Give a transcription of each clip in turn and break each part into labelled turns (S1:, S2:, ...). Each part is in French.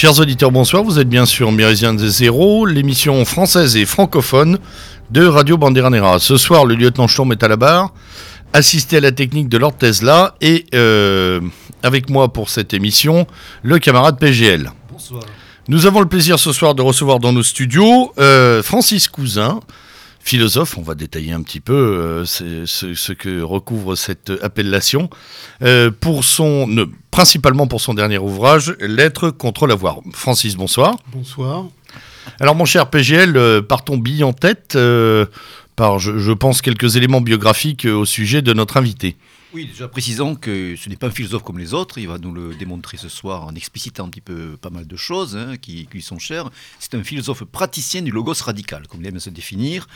S1: Chers auditeurs, bonsoir. Vous êtes bien sûr Mérisien des Zéro, l'émission française et francophone de Radio Banderanera. Ce soir, le lieutenant Sturm est à la barre, assisté à la technique de Lord Tesla et euh, avec moi pour cette émission, le camarade PGL.
S2: Bonsoir.
S1: Nous avons le plaisir ce soir de recevoir dans nos studios euh, Francis Cousin, philosophe, on va détailler un petit peu euh, ce, ce que recouvre cette appellation, euh, pour son, principalement pour son dernier ouvrage, Lettres contre l'avoir. Francis, bonsoir.
S2: Bonsoir.
S1: Alors mon cher PGL, euh, partons bille en tête par, je, je pense, quelques éléments biographiques au sujet de notre invité.
S3: Oui, déjà précisons que ce n'est pas un philosophe comme les autres, il va nous le démontrer ce soir en explicitant un petit peu pas mal de choses hein, qui, qui lui sont chères. C'est un philosophe praticien du logos radical, comme il aime se définir.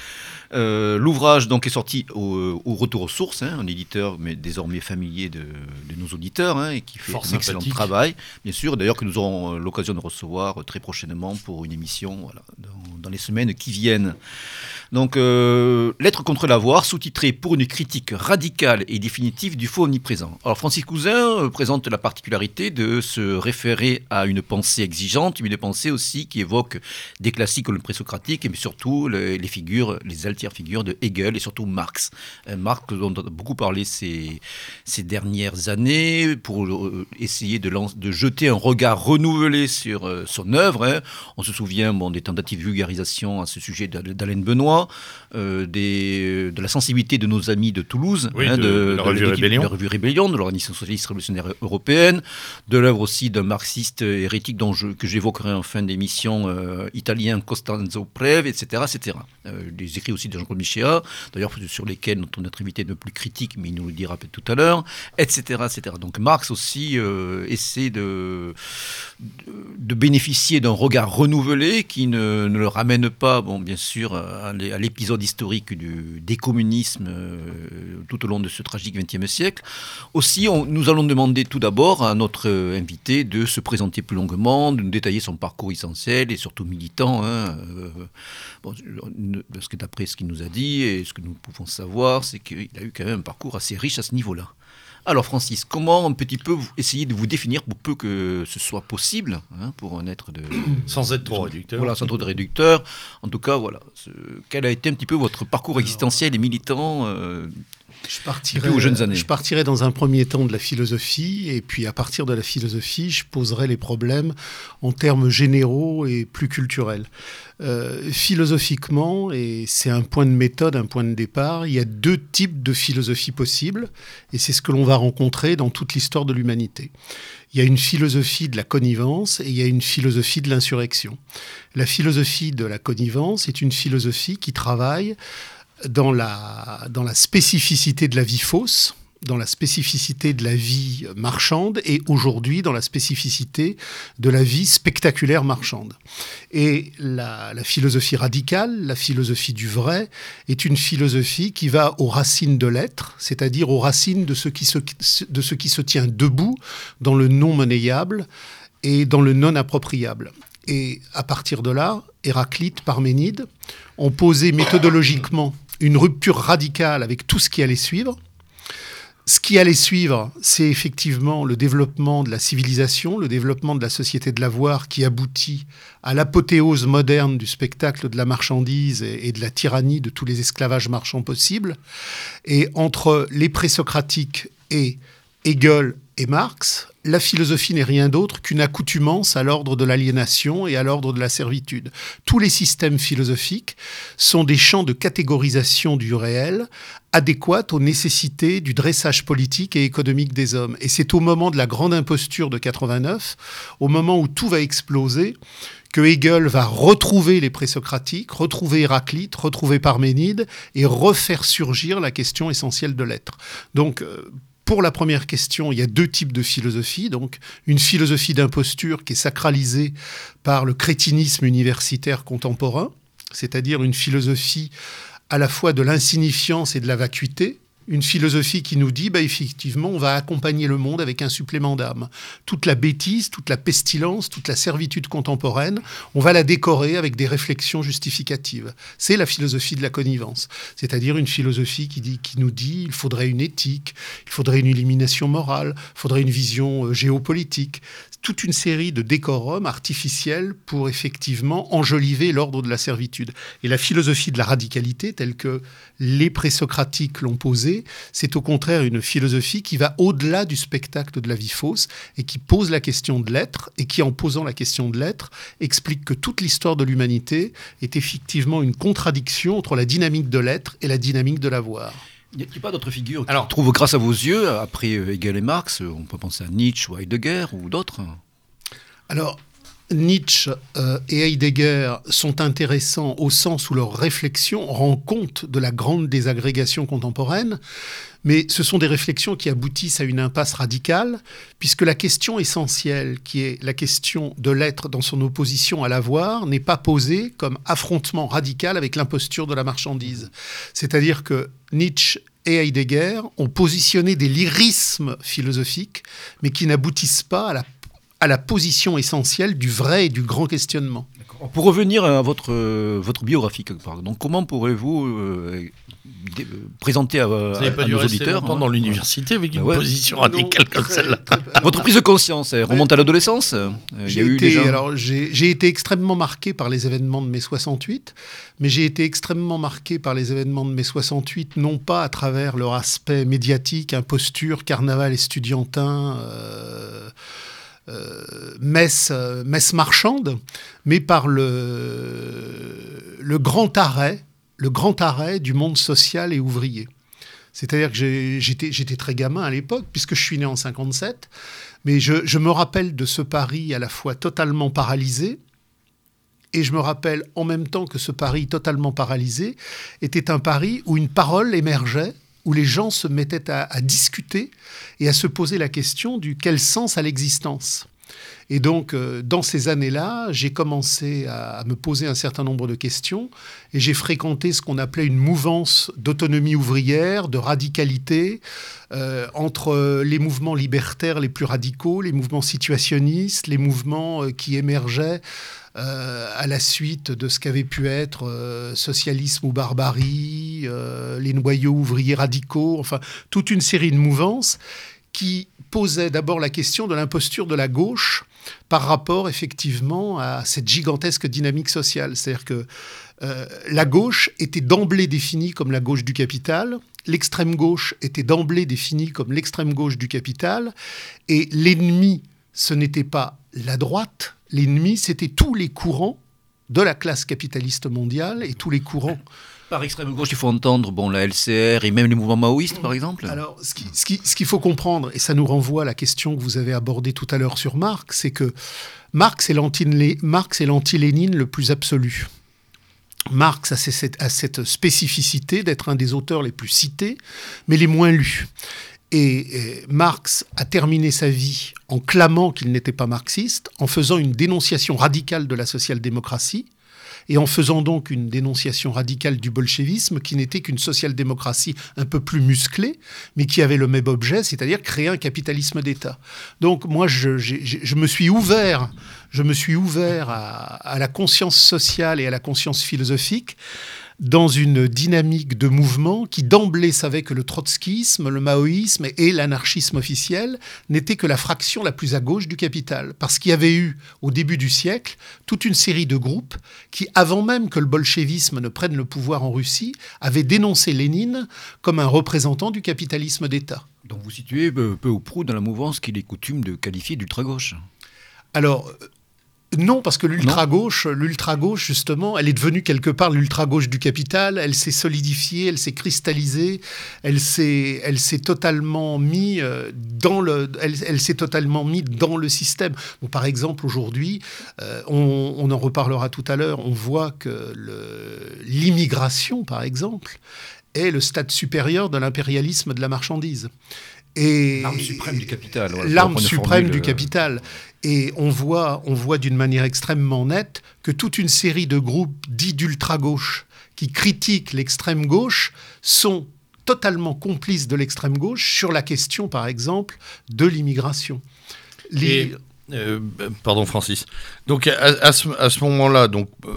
S3: Euh, L'ouvrage donc est sorti au, au Retour aux sources, hein, un éditeur mais désormais familier de, de nos auditeurs hein, et qui fait
S1: Fort
S3: un excellent travail, bien sûr. D'ailleurs que nous aurons l'occasion de recevoir très prochainement pour une émission voilà, dans, dans les semaines qui viennent. Donc, euh, Lettre contre l'avoir, sous-titré pour une critique radicale et définitive du faux omniprésent. Alors, Francis Cousin euh, présente la particularité de se référer à une pensée exigeante, mais une pensée aussi qui évoque des classiques comme le présocratique, mais surtout le- les figures, les altières figures de Hegel et surtout Marx. Euh, Marx, dont on a beaucoup parlé ces, ces dernières années, pour euh, essayer de, jeter un regard renouvelé sur son œuvre. hein. On se souvient bon, des tentatives de vulgarisation à ce sujet d'Al- d'Alain Benoît, euh, des, de la sensibilité de nos amis de Toulouse,
S1: Oui, de- de la revue Rébellion.
S3: de la revue Rébellion, de l'Organisation socialiste révolutionnaire européenne, de l'œuvre aussi d'un marxiste hérétique dont je, que j'évoquerai en fin d'émission, euh, italien Costanzo Preve, etc. etc. Euh, des écrits aussi de Jean-Claude Michéa, d'ailleurs sur lesquels notre, notre invité n'est plus critique, mais il nous le dira peut-être tout à l'heure, etc., etc. Donc Marx aussi essaie de, de, bénéficier d'un regard renouvelé qui ne, ne le ramène pas, bon, bien sûr, à à l'épisode historique du décommunisme euh, tout au long de ce tragique XXe siècle. Aussi, nous allons demander tout d'abord à notre euh, invité de se présenter plus longuement, de nous détailler son parcours essentiel et surtout militant. hein, euh, parce que d'après ce qu'il nous a dit et ce que nous pouvons savoir, c'est qu'il a eu quand même un parcours assez riche à ce niveau-là. Alors Francis, comment un petit peu vous- essayer de vous définir pour peu que ce soit possible hein, pour un être de
S1: Sans être trop réducteur.
S3: voilà sans trop de réducteur. En tout cas, voilà, ce- quel a été un petit peu votre parcours existentiel et militant euh,
S2: Je partirai,
S3: Depuis aux jeunes années.
S2: je partirai dans un premier temps de la philosophie, et puis à partir de la philosophie, je poserai les problèmes en termes généraux et plus culturels. Euh, philosophiquement, et c'est un point de méthode, un point de départ, il y a deux types de philosophie possibles, et c'est ce que l'on va rencontrer dans toute l'histoire de l'humanité. Il y a une philosophie de la connivence et il y a une philosophie de l'insurrection. La philosophie de la connivence est une philosophie qui travaille dans la, dans la spécificité de la vie fausse, dans la spécificité de la vie marchande et aujourd'hui dans la spécificité de la vie spectaculaire marchande. Et la, philosophie radicale, la philosophie du vrai, est une philosophie qui va aux racines de l'être, c'est-à-dire aux racines de ce, qui se, de ce qui se tient debout dans le non monnayable et dans le non appropriable. Et à partir de là, Héraclite, Parménide ont posé méthodologiquement une rupture radicale avec tout ce qui allait suivre. Ce qui allait suivre, c'est effectivement le développement de la civilisation, le développement de la société de l'avoir qui aboutit à l'apothéose moderne du spectacle de la marchandise et de la tyrannie de tous les esclavages marchands possibles. Et entre les présocratiques et Hegel et Marx, la philosophie n'est rien d'autre qu'une accoutumance à l'ordre de l'aliénation et à l'ordre de la servitude. Tous les systèmes philosophiques sont des champs de catégorisation du réel adéquates aux nécessités du dressage politique et économique des hommes. Et c'est au moment de la grande imposture de 89, au moment où tout va exploser, que Hegel va retrouver les présocratiques, retrouver Héraclite, retrouver Parménide et refaire surgir la question essentielle de l'être. Donc, euh, pour la première question, il y a deux types de philosophie. Donc, une philosophie d'imposture qui est sacralisée par le crétinisme universitaire contemporain, c'est-à-dire une philosophie à la fois de l'insignifiance et de la vacuité, une philosophie qui nous dit, bah, effectivement, on va accompagner le monde avec un supplément d'âme. Toute la bêtise, toute la pestilence, toute la servitude contemporaine, on va la décorer avec des réflexions justificatives. C'est la philosophie de la connivence, c'est-à-dire une philosophie qui, qui nous dit, il faudrait une éthique, il faudrait une élimination morale, il faudrait une vision euh, géopolitique. Toute une série de décorums artificiels pour effectivement enjoliver l'ordre de la servitude. Et la philosophie de la radicalité, telle que les présocratiques l'ont posée, c'est au contraire une philosophie qui va au-delà du spectacle de la vie fausse et qui pose la question de l'être et qui, en posant la question de l'être, explique que toute l'histoire de l'humanité est effectivement une contradiction entre la dynamique de l'être et la dynamique de l'avoir.
S3: Il n'y a pas d'autres figures Alors, trouve grâce à vos yeux, après Hegel et Marx, on peut penser à Nietzsche ou Heidegger ou d'autres?
S2: Alors, Nietzsche euh, et Heidegger sont intéressants au sens où leur réflexion rend compte de la grande désagrégation contemporaine, mais ce sont des réflexions qui aboutissent à une impasse radicale, puisque la question essentielle, qui est la question de l'être dans son opposition à l'avoir, n'est pas posée comme affrontement radical avec l'imposture de la marchandise. C'est-à-dire que Nietzsche et Heidegger ont positionné des lyrismes philosophiques, mais qui n'aboutissent pas à la à la position essentielle du vrai et du grand questionnement.
S3: Pour revenir à votre, euh, votre biographie, donc comment pourrez-vous euh, euh, présenter à, à, nos auditeurs
S1: hein dans l'université avec une position radicale comme celle-là.
S3: Votre prise de conscience elle remonte à l'adolescence
S2: J'ai été, alors, j'ai, été extrêmement marqué par les événements de mai 68, mais j'ai été extrêmement marqué par les événements de mai 68, non pas à travers leur aspect médiatique, imposture, carnaval estudiantin. Euh, messe, euh, messe marchande, mais par le, le grand arrêt, le grand arrêt du monde social et ouvrier. C'est-à-dire que j'étais très gamin à l'époque, puisque je suis né en 57, mais je, je, me rappelle de ce Paris à la fois totalement paralysé, et je me rappelle en même temps que ce Paris totalement paralysé était un Paris où une parole émergeait où les gens se mettaient à, discuter et à se poser la question du quel sens à l'existence. Et donc, euh, dans ces années-là, j'ai commencé à, me poser un certain nombre de questions et j'ai fréquenté ce qu'on appelait une mouvance d'autonomie ouvrière, de radicalité, euh, entre les mouvements libertaires les plus radicaux, les mouvements situationnistes, les mouvements euh, qui émergeaient à la suite de ce qu'avait pu être euh, socialisme ou barbarie, euh, les noyaux ouvriers radicaux, enfin toute une série de mouvances qui posaient d'abord la question de l'imposture de la gauche par rapport effectivement à cette gigantesque dynamique sociale. C'est-à-dire que la gauche était d'emblée définie comme la gauche du capital, l'extrême gauche était d'emblée définie comme l'extrême gauche du capital, et l'ennemi, ce n'était pas la droite, l'ennemi, c'était tous les courants de la classe capitaliste mondiale et tous les courants.
S3: Par extrême gauche, il faut entendre bon, la LCR et même les mouvements maoïstes, par exemple
S2: Alors, ce qu'il qui, faut comprendre, et ça nous renvoie à la question que vous avez abordée tout à l'heure sur Marx, c'est que Marx est l'anti-Lénine le plus absolu. Marx a cette spécificité d'être un des auteurs les plus cités, mais les moins lus. Et, Marx a terminé sa vie en clamant qu'il n'était pas marxiste, en faisant une dénonciation radicale de la social-démocratie, et en faisant donc une dénonciation radicale du bolchevisme qui n'était qu'une social-démocratie un peu plus musclée, mais qui avait le même objet, c'est-à-dire créer un capitalisme d'État. Donc moi, je, me suis ouvert, je me suis ouvert à la conscience sociale et à la conscience philosophique dans une dynamique de mouvement qui d'emblée savait que le trotskisme, le maoïsme et l'anarchisme officiel n'étaient que la fraction la plus à gauche du capital. Parce qu'il y avait eu, au début du siècle, toute une série de groupes qui, avant même que le bolchevisme ne prenne le pouvoir en Russie, avaient dénoncé Lénine comme un représentant du capitalisme d'État.
S3: Donc vous situez peu, ou prou dans la mouvance qu'il est coutume de qualifier d'ultra-gauche?
S2: Alors, non, parce que l'ultra-gauche, l'ultra-gauche, justement, elle est devenue quelque part l'ultra-gauche du capital, elle s'est solidifiée, elle s'est cristallisée, elle s'est, elle s'est totalement mis euh, dans le, elle, s'est totalement mis dans le système. par exemple, aujourd'hui, euh, on, en reparlera tout à l'heure, on voit que l'immigration, par exemple, est le stade supérieur de l'impérialisme de la marchandise.
S3: L'arme suprême du capital.
S2: L'arme suprême du capital. Et on voit, on voit d'une manière extrêmement nette que toute une série de groupes dits d'ultra-gauche qui critiquent l'extrême gauche sont totalement complices de l'extrême gauche sur la question, par exemple, de l'immigration.
S1: Euh, pardon Francis. Donc à, ce, moment-là, donc euh,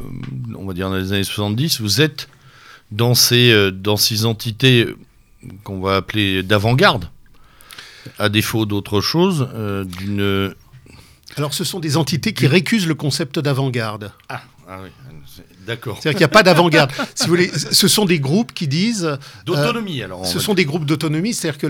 S1: on va dire dans les années 70, vous êtes dans ces, euh, dans ces entités qu'on va appeler d'avant-garde à défaut d'autre chose, d'une
S2: Alors ce sont des entités qui récusent le concept d'avant-garde.
S1: Ah, ah oui. D'accord.
S2: C'est-à-dire qu'il n'y a pas d'avant-garde. si vous voulez, ce sont des groupes qui disent. Euh,
S1: d'autonomie, alors.
S2: Ce sont des groupes d'autonomie, c'est-à-dire que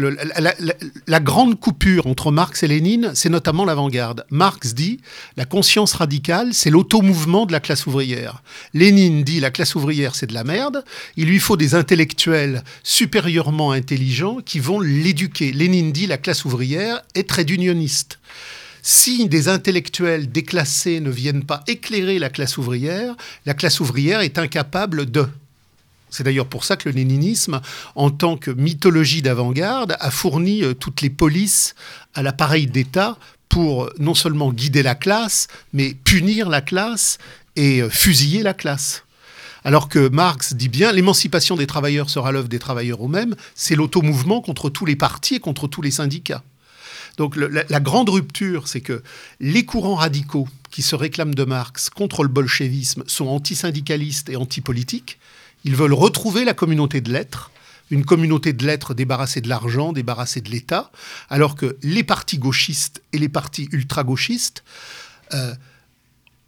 S2: la, grande coupure entre Marx et Lénine, c'est notamment l'avant-garde. Marx dit la conscience radicale, c'est l'automouvement de la classe ouvrière. Lénine dit la classe ouvrière, c'est de la merde. Il lui faut des intellectuels supérieurement intelligents qui vont l'éduquer. Lénine dit la classe ouvrière est très unioniste. Si des intellectuels déclassés ne viennent pas éclairer la classe ouvrière, la classe ouvrière est incapable de. C'est d'ailleurs pour ça que le léninisme, en tant que mythologie d'avant-garde, a fourni euh, toutes les polices à l'appareil d'État pour non seulement guider la classe, mais punir la classe et euh, fusiller la classe. Alors que Marx dit bien, l'émancipation des travailleurs sera l'œuvre des travailleurs eux-mêmes, c'est l'automouvement contre tous les partis et contre tous les syndicats. Donc la, grande rupture, c'est que les courants radicaux qui se réclament de Marx contre le bolchevisme sont antisyndicalistes et antipolitiques. Ils veulent retrouver la communauté de l'être, une communauté de l'être débarrassée de l'argent, débarrassée de l'État, alors que les partis gauchistes et les partis ultra-gauchistes euh,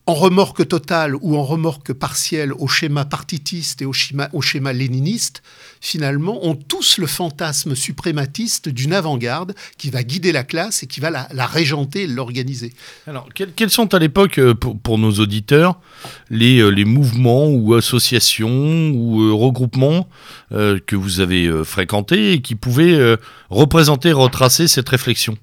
S2: en remorque totale ou en remorque partielle au schéma partitiste et au schéma, léniniste, finalement, ont tous le fantasme suprématiste d'une avant-garde qui va guider la classe et qui va la, régenter et l'organiser.
S1: Alors, quels, sont à l'époque, euh, pour, nos auditeurs, les, euh, les, mouvements ou associations ou euh, regroupements que vous avez fréquentés et qui pouvaient représenter, retracer cette réflexion?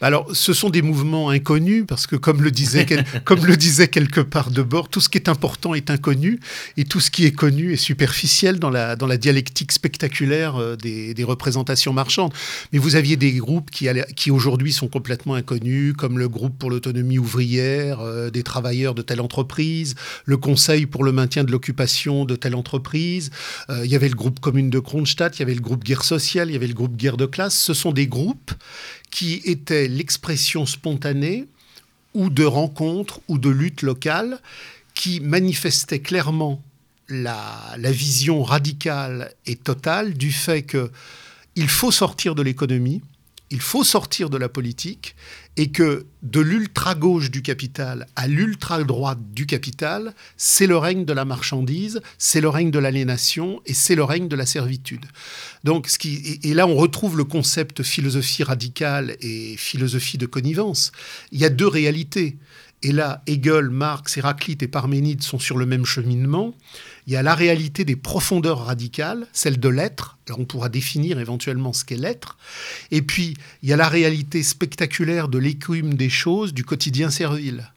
S2: Alors, ce sont des mouvements inconnus parce que, comme le disait, comme le disait quelque part de bord, tout ce qui est important est inconnu et tout ce qui est connu est superficiel dans la, dans la dialectique spectaculaire euh, des, des représentations marchandes. Mais vous aviez des groupes qui, qui aujourd'hui sont complètement inconnus, comme le groupe pour l'autonomie ouvrière euh, des travailleurs de telle entreprise, le conseil pour le maintien de l'occupation de telle entreprise. Euh, il y avait le groupe commune de Kronstadt, il y avait le groupe guerre sociale, il y avait le groupe guerre de classe. Ce sont des groupes qui était l'expression spontanée ou de rencontres ou de luttes locales qui manifestaient clairement la, la, vision radicale et totale du fait qu'il faut sortir de l'économie, il faut sortir de la politique et que de l'ultra-gauche du capital à l'ultra-droite du capital, c'est le règne de la marchandise, c'est le règne de l'aliénation et c'est le règne de la servitude. Donc, et, là, on retrouve le concept philosophie radicale et philosophie de connivence. Il y a deux réalités. Et là, Hegel, Marx, Héraclite et Parménide sont sur le même cheminement. Il y a la réalité des profondeurs radicales, celle de l'être. On pourra définir éventuellement ce qu'est l'être. Et puis, il y a la réalité spectaculaire de l'écume des choses, du quotidien servile.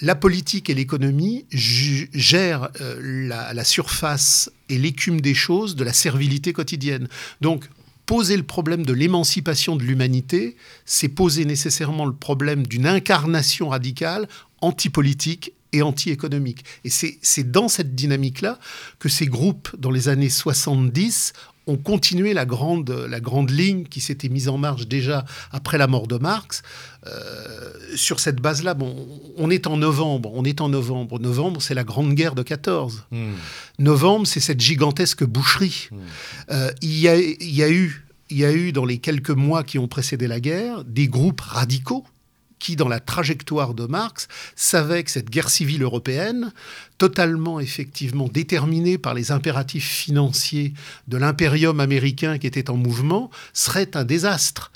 S2: La politique et l'économie gèrent euh, la, la surface et l'écume des choses de la servilité quotidienne. Donc, poser le problème de l'émancipation de l'humanité, c'est poser nécessairement le problème d'une incarnation radicale antipolitique et anti-économique. Et c'est dans cette dynamique-là que ces groupes, dans les années 70, ont continué la grande, la grande ligne qui s'était mise en marche déjà après la mort de Marx. Euh, sur cette base-là, bon, on est en novembre. On est en novembre. Novembre, c'est la Grande Guerre de 14. Hmm. Novembre, c'est cette gigantesque boucherie. Hmm. Euh, il, y a, il, y a eu, il y a eu, dans les quelques mois qui ont précédé la guerre, des groupes radicaux qui, dans la trajectoire de Marx, savait que cette guerre civile européenne, totalement effectivement déterminée par les impératifs financiers de l'impérium américain qui était en mouvement, serait un désastre.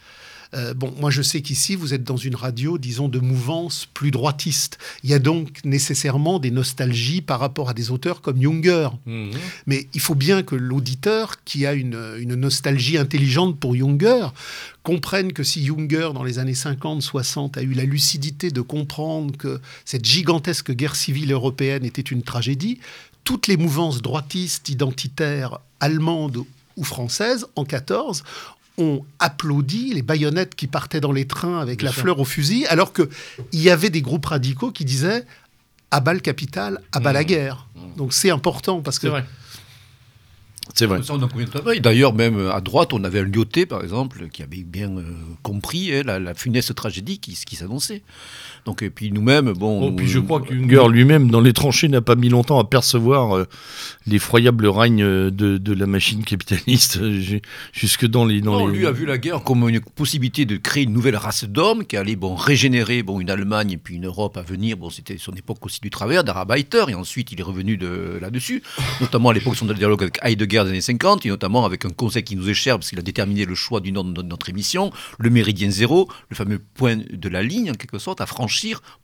S2: Euh, bon, moi je sais qu'ici, vous êtes dans une radio, disons, de mouvance plus droitiste. Il y a donc nécessairement des nostalgies par rapport à des auteurs comme Junger. Mhm. Mais il faut bien que l'auditeur, qui a une, une, nostalgie intelligente pour Junger, comprenne que si Junger, dans les années 50-60, a eu la lucidité de comprendre que cette gigantesque guerre civile européenne était une tragédie, toutes les mouvances droitistes, identitaires, allemandes ou françaises, en 14, ont applaudi les baïonnettes qui partaient dans les trains avec la fleur au fusil, alors qu'il y avait des groupes radicaux qui disaient à bas le capital, à bas la mmh. guerre. Mmh. Donc c'est important parce que.
S1: C'est vrai.
S3: D'ailleurs, même à droite, on avait un Lyoté, par exemple, qui avait bien euh, compris hein, la, funeste tragédie qui, qui s'annonçait. Donc, et puis nous-mêmes, bon.
S1: Oh, puis je crois qu'Unger lui-même, dans les tranchées, n'a pas mis longtemps à percevoir euh, l'effroyable règne euh, de, de, la machine capitaliste jusque dans les. Dans
S3: non,
S1: les...
S3: lui a vu la guerre comme une possibilité de créer une nouvelle race d'hommes qui allait bon, régénérer bon, une Allemagne et puis une Europe à venir. Bon, c'était son époque aussi du travers, d'Arabaiter, et ensuite il est revenu de là-dessus, notamment à l'époque son dialogue avec Heidegger des années 50, et notamment avec un conseil qui nous est cher, parce qu'il a déterminé le choix du nom de notre émission, le méridien zéro, le fameux point de la ligne, en quelque sorte, à franchir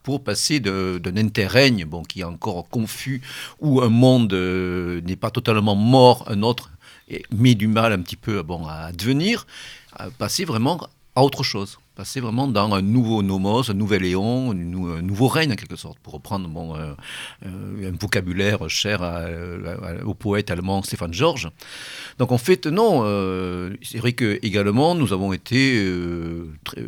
S3: pour passer d'un interrègne bon, qui est encore confus, où un monde euh, n'est pas totalement mort, un autre met du mal un petit peu bon, à devenir, à passer vraiment à autre chose passer vraiment dans un nouveau nomos, un nouvel éon, un nouveau règne en quelque sorte, pour reprendre bon, euh, euh, un vocabulaire cher au poète allemand Stéphane Georges. Donc en fait, non, euh, c'est vrai que également nous avons été très,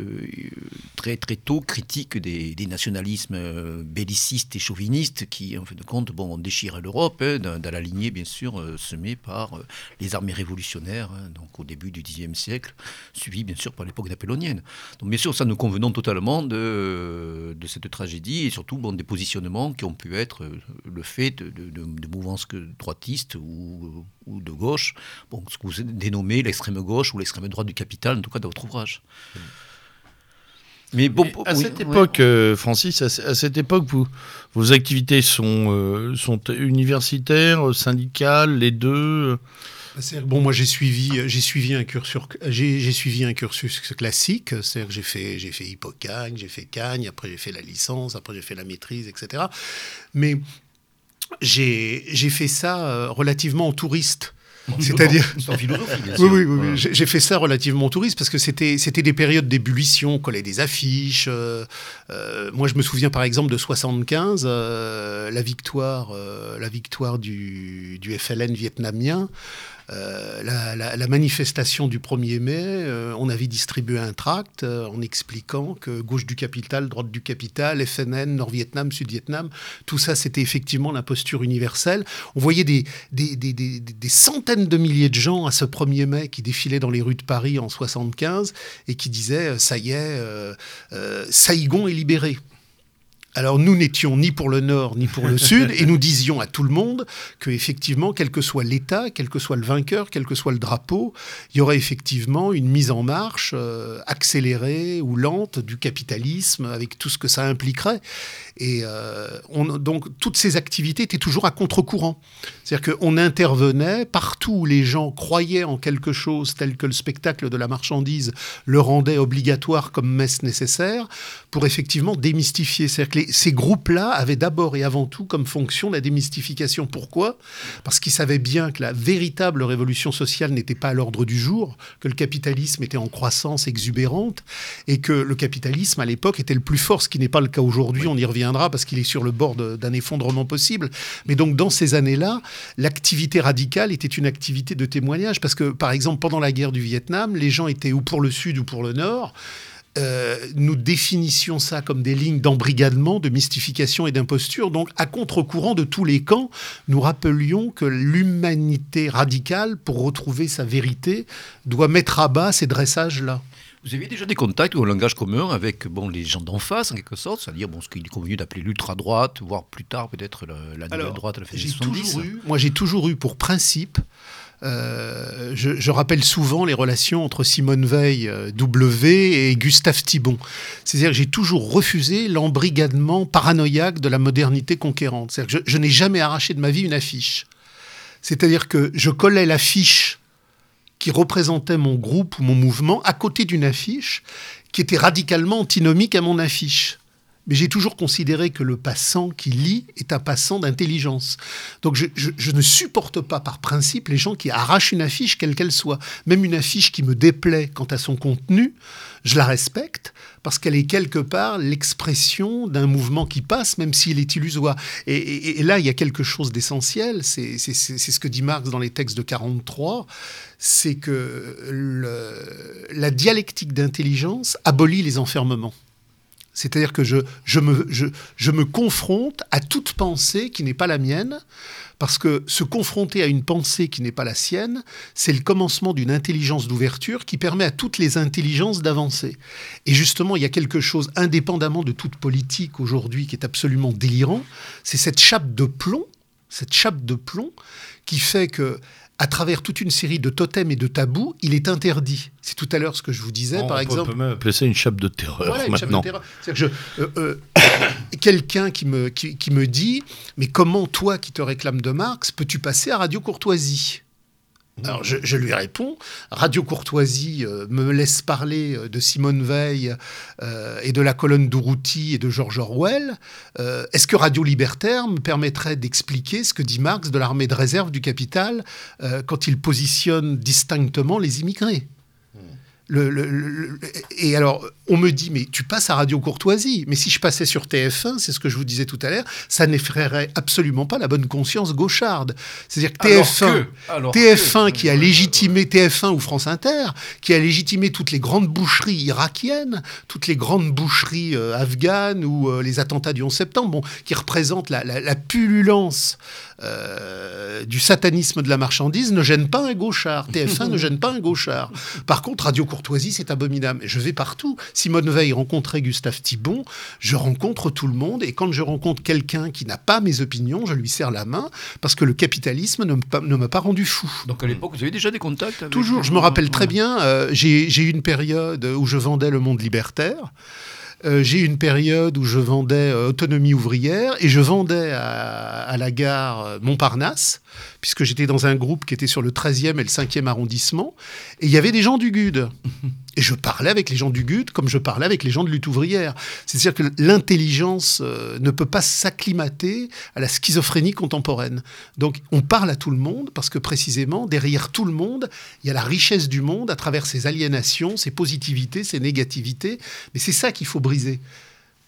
S3: très, très tôt critiques des, nationalismes bellicistes et chauvinistes qui, en fin de compte, bon, ont déchiré l'Europe, hein, dans, la lignée bien sûr semée par les armées révolutionnaires, hein, donc au début du Xe siècle, suivies bien sûr par l'époque napoléonienne. Donc bien sûr, ça nous convenons totalement de, de cette tragédie et surtout bon, des positionnements qui ont pu être euh, le fait de, de, mouvances droitistes ou, ou, de gauche, bon, ce que vous dénommez l'extrême gauche ou l'extrême droite du capital, en tout cas dans votre ouvrage.
S1: Mais bon, à cette époque, euh, Francis, à, cette époque, vous, vos activités sont, euh, sont universitaires, syndicales, les deux
S2: Bon, moi j'ai suivi, j'ai suivi un cursus, j'ai suivi un cursus classique. C'est-à-dire que j'ai fait, j'ai fait Hippocagne, j'ai fait Cagne, après j'ai fait la licence, après j'ai fait la maîtrise, etc. Mais j'ai fait ça euh, relativement en touriste. C'est-à-dire. Oui, oui, oui. J'ai fait ça relativement touriste parce que c'était des périodes d'ébullition, on collait des affiches. Euh, euh, moi, je me souviens par exemple de 75, la victoire, la victoire du, du FLN vietnamien. Euh, la, manifestation du 1er mai, euh, on avait distribué un tract euh, en expliquant que gauche du capital, droite du capital, FNN, Nord-Vietnam, Sud-Vietnam, tout ça c'était effectivement l'imposture universelle. On voyait des, centaines de milliers de gens à ce 1er mai qui défilaient dans les rues de Paris en 75 et qui disaient ça y est, Saïgon est libéré. Alors nous n'étions ni pour le Nord ni pour le Sud et nous disions à tout le monde que effectivement, quel que soit l'État, quel que soit le vainqueur, quel que soit le drapeau, il y aurait effectivement une mise en marche euh, accélérée ou lente du capitalisme avec tout ce que ça impliquerait. Et euh, on, donc toutes ces activités étaient toujours à contre-courant. C'est-à-dire qu'on intervenait partout où les gens croyaient en quelque chose tel que le spectacle de la marchandise le rendait obligatoire comme messe nécessaire pour effectivement démystifier. C'est-à-dire que ces groupes-là avaient d'abord et avant tout comme fonction la démystification. Pourquoi? Parce qu'ils savaient bien que la véritable révolution sociale n'était pas à l'ordre du jour, que le capitalisme était en croissance exubérante et que le capitalisme à l'époque était le plus fort, ce qui n'est pas le cas aujourd'hui. On y revient parce qu'il est sur le bord d'un effondrement possible. Mais donc dans ces années-là, l'activité radicale était une activité de témoignage parce que par exemple pendant la guerre du Vietnam, les gens étaient ou pour le sud ou pour le nord. Euh, nous définissions ça comme des lignes d'embrigadement, de mystification et d'imposture. Donc, à contre-courant de tous les camps, nous rappelions que l'humanité radicale, pour retrouver sa vérité, doit mettre à bas ces dressages-là.
S3: Vous avez déjà des contacts ou un langage commun avec bon, les gens d'en face, en quelque sorte, c'est-à-dire bon, ce qu'il est convenu d'appeler l'ultra-droite, voire plus tard peut-être la, nouvelle droite, la
S2: j'ai toujours eu, Moi, j'ai toujours eu pour principe euh, je, rappelle souvent les relations entre Simone Veil, euh, W, et Gustave Thibon. C'est-à-dire que j'ai toujours refusé l'embrigadement paranoïaque de la modernité conquérante. C'est-à-dire que je, je n'ai jamais arraché de ma vie une affiche. C'est-à-dire que je collais l'affiche qui représentait mon groupe ou mon mouvement à côté d'une affiche qui était radicalement antinomique à mon affiche. Mais j'ai toujours considéré que le passant qui lit est un passant d'intelligence. Donc je, ne supporte pas par principe les gens qui arrachent une affiche, quelle qu'elle soit. Même une affiche qui me déplaît quant à son contenu, je la respecte parce qu'elle est quelque part l'expression d'un mouvement qui passe, même s'il est illusoire. Et, là, il y a quelque chose d'essentiel, c'est ce que dit Marx dans les textes de 43, c'est que la dialectique d'intelligence abolit les enfermements. C'est-à-dire que je, je, me, confronte à toute pensée qui n'est pas la mienne, parce que se confronter à une pensée qui n'est pas la sienne, c'est le commencement d'une intelligence d'ouverture qui permet à toutes les intelligences d'avancer. Et justement, il y a quelque chose, indépendamment de toute politique aujourd'hui, qui est absolument délirant, c'est cette chape de plomb, cette chape de plomb qui fait que à travers toute une série de totems et de tabous, il est interdit. C'est tout à l'heure ce que je vous disais,
S1: On
S2: par
S1: peut-
S2: exemple.
S1: On peut même appeler ça une chape de terreur
S2: Voilà,
S1: maintenant.
S2: que euh, euh, quelqu'un qui me, qui, qui me dit Mais comment, toi qui te réclames de Marx, peux-tu passer à Radio Courtoisie? Alors je, lui réponds, Radio Courtoisie euh, me laisse parler euh, de Simone Veil euh, et de la colonne d'Urruti et de George Orwell. Est-ce que Radio Libertaire me permettrait d'expliquer ce que dit Marx de l'armée de réserve du capital quand il positionne distinctement les immigrés? Le- le- le- et alors, on me dit, mais tu passes à Radio Courtoisie. Mais si je passais sur TF1, c'est ce que je vous disais tout à l'heure, ça n'effraierait absolument pas la bonne conscience gaucharde. C'est-à-dire que
S3: Alors
S2: TF1,
S3: que- alors
S2: TF1
S3: que-
S2: qui a légitimé, TF1 ou France Inter, qui a légitimé toutes les grandes boucheries irakiennes, toutes les grandes boucheries euh, afghanes ou euh, les attentats du 11 septembre, bon, qui représentent la, la- la pullulance euh, du satanisme de la marchandise, ne gêne pas un gauchard. TF1 ne gêne pas un gauchard. Par contre, Radio Courtoisie, c'est abominable. Je vais partout. Simone Veil rencontrait Gustave Thibon, je rencontre tout le monde, et quand je rencontre quelqu'un qui n'a pas mes opinions, je lui serre la main, parce que le capitalisme ne m'a- pas rendu fou.
S3: Donc à l'époque, vous avez déjà des contacts avec
S2: Toujours, je me rappelle très bien, euh, j'ai eu une période où je vendais le monde libertaire. Euh, j'ai une période où je vendais euh, Autonomie ouvrière et je vendais à, à la gare euh, Montparnasse, puisque j'étais dans un groupe qui était sur le 13e et le 5e arrondissement, et il y avait des gens du GUD. Et je parlais avec les gens du GUD comme je parlais avec les gens de lutte ouvrière. C'est-à-dire que l'intelligence euh, ne peut pas s'acclimater à la schizophrénie contemporaine. Donc on parle à tout le monde parce que précisément, derrière tout le monde, il y a la richesse du monde à travers ses aliénations, ses positivités, ses négativités. Mais c'est ça qu'il faut briser.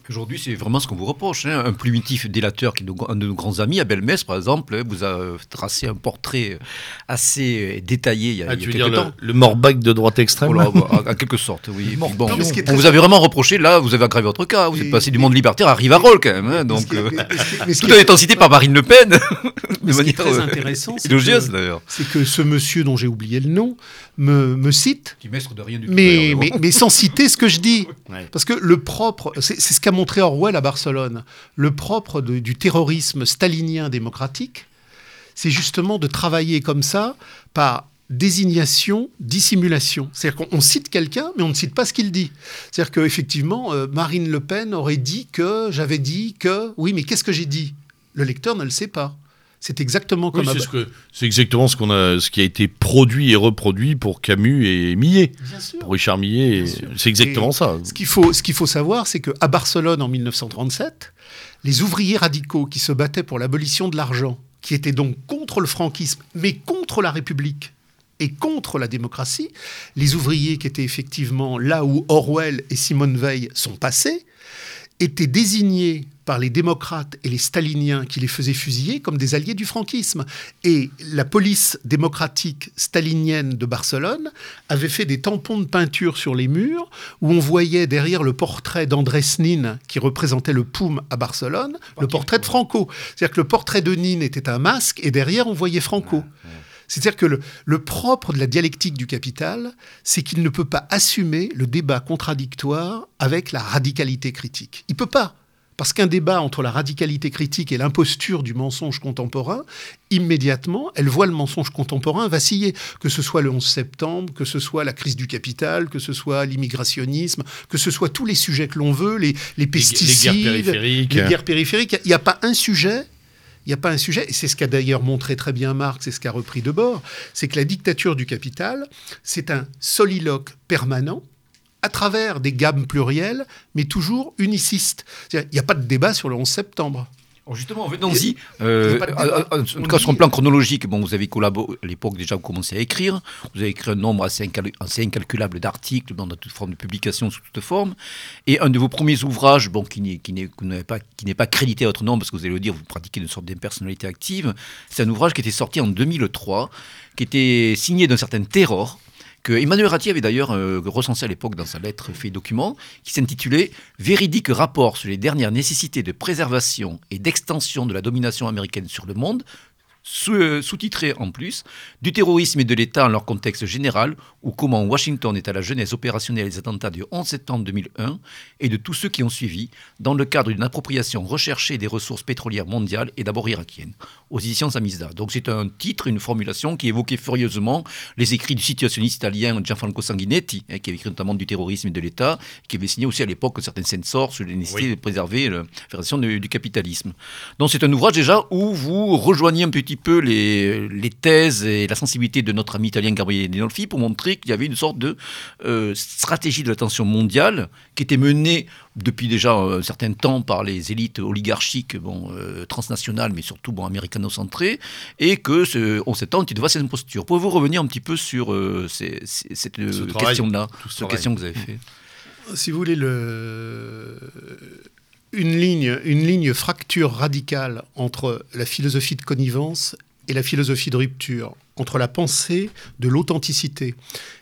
S3: Aujourd'hui, c'est vraiment ce qu'on vous reproche. hein. Un primitif délateur, qui est un de nos grands amis, Abel Mess, par exemple, hein, vous a euh, tracé un portrait assez euh, détaillé il y a,
S1: Ah,
S3: il y a
S1: tu veux
S3: quelques
S1: dire
S3: temps.
S1: le, le Morbac de droite extrême
S3: Voilà, bah, en quelque sorte, oui. Et puis bon,
S2: Non, mais ce qui est
S3: on vous avez vraiment reproché, là, vous avez aggravé votre cas. Vous
S2: Et-
S3: êtes passé du monde libertaire à Rivarol, quand même. hein, donc, euh, tout en étant cité par Marine Le Pen, de
S2: ce qui est
S3: manière
S2: très
S3: euh,
S2: intéressant, c'est
S3: élogieuse,
S2: que,
S3: d'ailleurs.
S2: c'est que ce monsieur dont j'ai oublié le nom me, me cite
S3: Qui maître de rien du tout.
S2: mais,
S3: d'ailleurs,
S2: mais, mais sans citer ce que je dis.
S1: Ouais.
S2: Parce que le propre, c'est c'est ce qu'a montré Orwell à Barcelone, le propre du terrorisme stalinien démocratique, c'est justement de travailler comme ça par désignation, dissimulation. C'est-à-dire qu'on on cite quelqu'un, mais on ne cite pas ce qu'il dit. C'est-à-dire qu'effectivement, euh, Marine Le Pen aurait dit que, j'avais dit que, oui, mais qu'est-ce que j'ai dit? Le lecteur ne le sait pas. C'est exactement
S1: Oui,
S2: comme...
S1: c'est
S2: à-
S1: ce que- c'est exactement ce, qu'on a, ce qui a été produit et reproduit pour Camus et Millet.
S2: Bien sûr.
S1: Pour Richard Millet, c'est exactement
S2: Et
S1: ça.
S2: Ce qu'il faut, ce qu'il faut savoir, c'est qu'à Barcelone, en 1937, les ouvriers radicaux qui se battaient pour l'abolition de l'argent, qui étaient donc contre le franquisme, mais contre la République et contre la démocratie, les ouvriers qui étaient effectivement là où Orwell et Simone Veil sont passés, étaient désignés par les démocrates et les staliniens qui les faisaient fusiller comme des alliés du franquisme. Et la police démocratique stalinienne de Barcelone avait fait des tampons de peinture sur les murs où on voyait derrière le portrait d'Andrés Nin, qui représentait le POUM à Barcelone, le portrait de Franco. C'est-à-dire que le portrait de Nin était un masque et derrière on voyait Franco. C'est-à-dire que le, le propre de la dialectique du capital, c'est qu'il ne peut pas assumer le débat contradictoire avec la radicalité critique. Il peut pas. Parce qu'un débat entre la radicalité critique et l'imposture du mensonge contemporain, immédiatement, elle voit le mensonge contemporain vaciller. Que ce soit le 11 septembre, que ce soit la crise du capital, que ce soit l'immigrationnisme, que ce soit tous les sujets que l'on veut, les, les pesticides,
S1: les guerres périphériques.
S2: les guerres périphériques. Il n'y a, pas un sujet. Il n'y a pas un sujet, et c'est ce qu'a d'ailleurs montré très bien Marx et ce qu'a repris Debord, c'est que la dictature du capital, c'est un soliloque permanent à travers des gammes plurielles, mais toujours unicistes. Il n'y a pas de débat sur le 11 septembre.
S3: Alors justement, venons-y. Euh,
S2: de débat.
S3: en en
S2: On
S3: tout cas, sur
S2: dit-
S3: le plan chronologique, bon, vous avez collaboré à l'époque déjà, vous commencez à écrire. Vous avez écrit un nombre assez, incal- assez incalculable d'articles dans toute forme de publication, sous toute forme. Et un de vos premiers ouvrages, bon, qui n'est pas, qui pas crédité à votre nom, parce que vous allez le dire, vous pratiquez une sorte d'impersonnalité active. C'est un ouvrage qui était sorti en 2003, qui était signé d'un certain Terror, Emmanuel Ratti avait d'ailleurs euh, recensé à l'époque dans sa lettre fait document, qui s'intitulait Véridique rapport sur les dernières nécessités de préservation et d'extension de la domination américaine sur le monde, sous-titré en plus, du terrorisme et de l'État en leur contexte général, ou comment Washington est à la jeunesse opérationnelle des attentats du 11 septembre 2001 et de tous ceux qui ont suivi, dans le cadre d'une appropriation recherchée des ressources pétrolières mondiales et d'abord irakiennes, aux éditions Samizda. Donc c'est un titre, une formulation qui évoquait furieusement les écrits du situationniste italien Gianfranco Sanguinetti, hein, qui avait écrit notamment du terrorisme et de l'État, qui avait signé aussi à l'époque certaines censors sur la nécessité de préserver la fédération du, du capitalisme. Donc c'est un ouvrage déjà où vous rejoignez un petit peu les, les, thèses et la sensibilité de notre ami italien Gabriele Dinolfi pour montrer qu'il y avait une sorte de euh, stratégie de l'attention mondiale qui était menée depuis déjà un certain temps par les élites oligarchiques bon, euh, transnationales, mais surtout bon, américano-centrées, et que ce 11 septembre, tu devais cette posture. Pouvez-vous revenir un petit peu sur euh, ces, ces, cette question-là, cette question que vous avez fait?
S2: Si vous voulez, le une ligne, une ligne fracture radicale entre la philosophie de connivence et la philosophie de rupture, entre la pensée de l'authenticité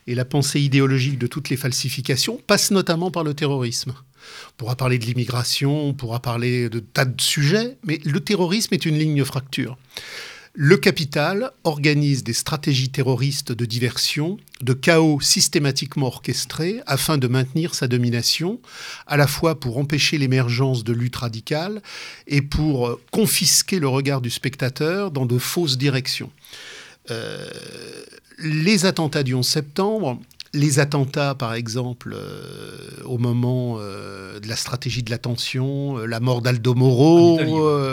S2: et la pensée idéologique de toutes les falsifications, passe notamment par le terrorisme. On pourra parler de l'immigration, on pourra parler de tas de sujets, mais le terrorisme est une ligne fracture. Le capital organise des stratégies terroristes de diversion, de chaos systématiquement orchestrés afin de maintenir sa domination, à la fois pour empêcher l'émergence de luttes radicales et pour confisquer le regard du spectateur dans de fausses directions. Euh, les attentats du 11 septembre les attentats, par exemple, euh, au moment euh, de la stratégie de l'attention, euh, la mort d'Aldo Moro,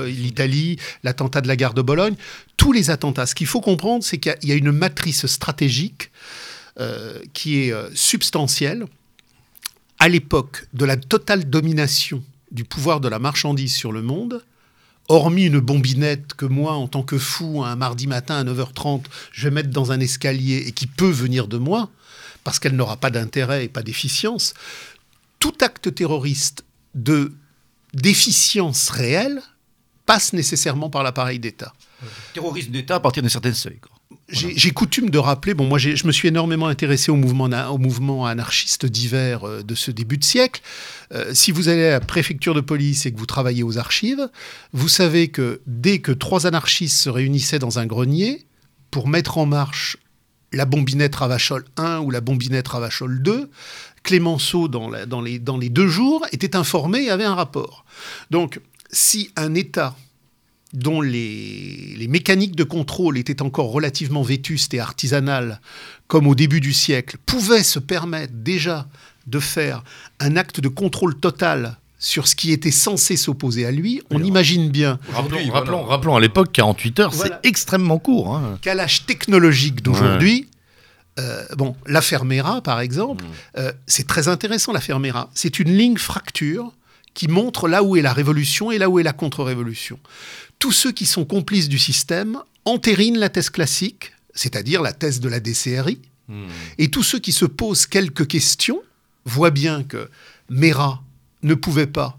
S2: l'Italie, l'attentat de la gare de Bologne, tous les attentats. Ce qu'il faut comprendre, c'est qu'il y, a une matrice stratégique qui est substantielle. À l'époque de la totale domination du pouvoir de la marchandise sur le monde, hormis une bombinette que moi, en tant que fou, un mardi matin à 9h30, je vais mettre dans un escalier et qui peut venir de moi, parce qu'elle n'aura pas d'intérêt et pas d'efficience, tout acte terroriste de déficience réelle passe nécessairement par l'appareil d'État.
S3: Terrorisme d'État à partir d'un certain seuil.
S2: J'ai coutume de rappeler, bon, moi je me suis énormément intéressé au mouvement, au mouvement anarchiste divers euh, de ce début de siècle. Euh, si vous allez à la préfecture de police et que vous travaillez aux archives, vous savez que dès que trois anarchistes se réunissaient dans un grenier pour mettre en marche la bombinette Ravachol 1 ou la bombinette Ravachol 2, Clémenceau, dans, les, deux jours, était informé et avait un rapport. Donc, si un État dont les, mécaniques de contrôle étaient encore relativement vétustes et artisanales, comme au début du siècle, pouvait se permettre déjà de faire un acte de contrôle total sur ce qui était censé s'opposer à lui, on imagine bien.
S1: Rappelons, rappelons, à l'époque, 48 heures, c'est extrêmement court. Hein.
S2: Qu'à l'âge technologique d'aujourd'hui, euh, bon, la Fermera, par exemple, mm. euh, c'est très intéressant, la Fermera. C'est une ligne fracture qui montre là où est la révolution et là où est la contre-révolution. Tous ceux qui sont complices du système entérinent la thèse classique, c'est-à-dire la thèse de la DCRI, mm. et tous ceux qui se posent quelques questions voient bien que Mera ne pouvait pas,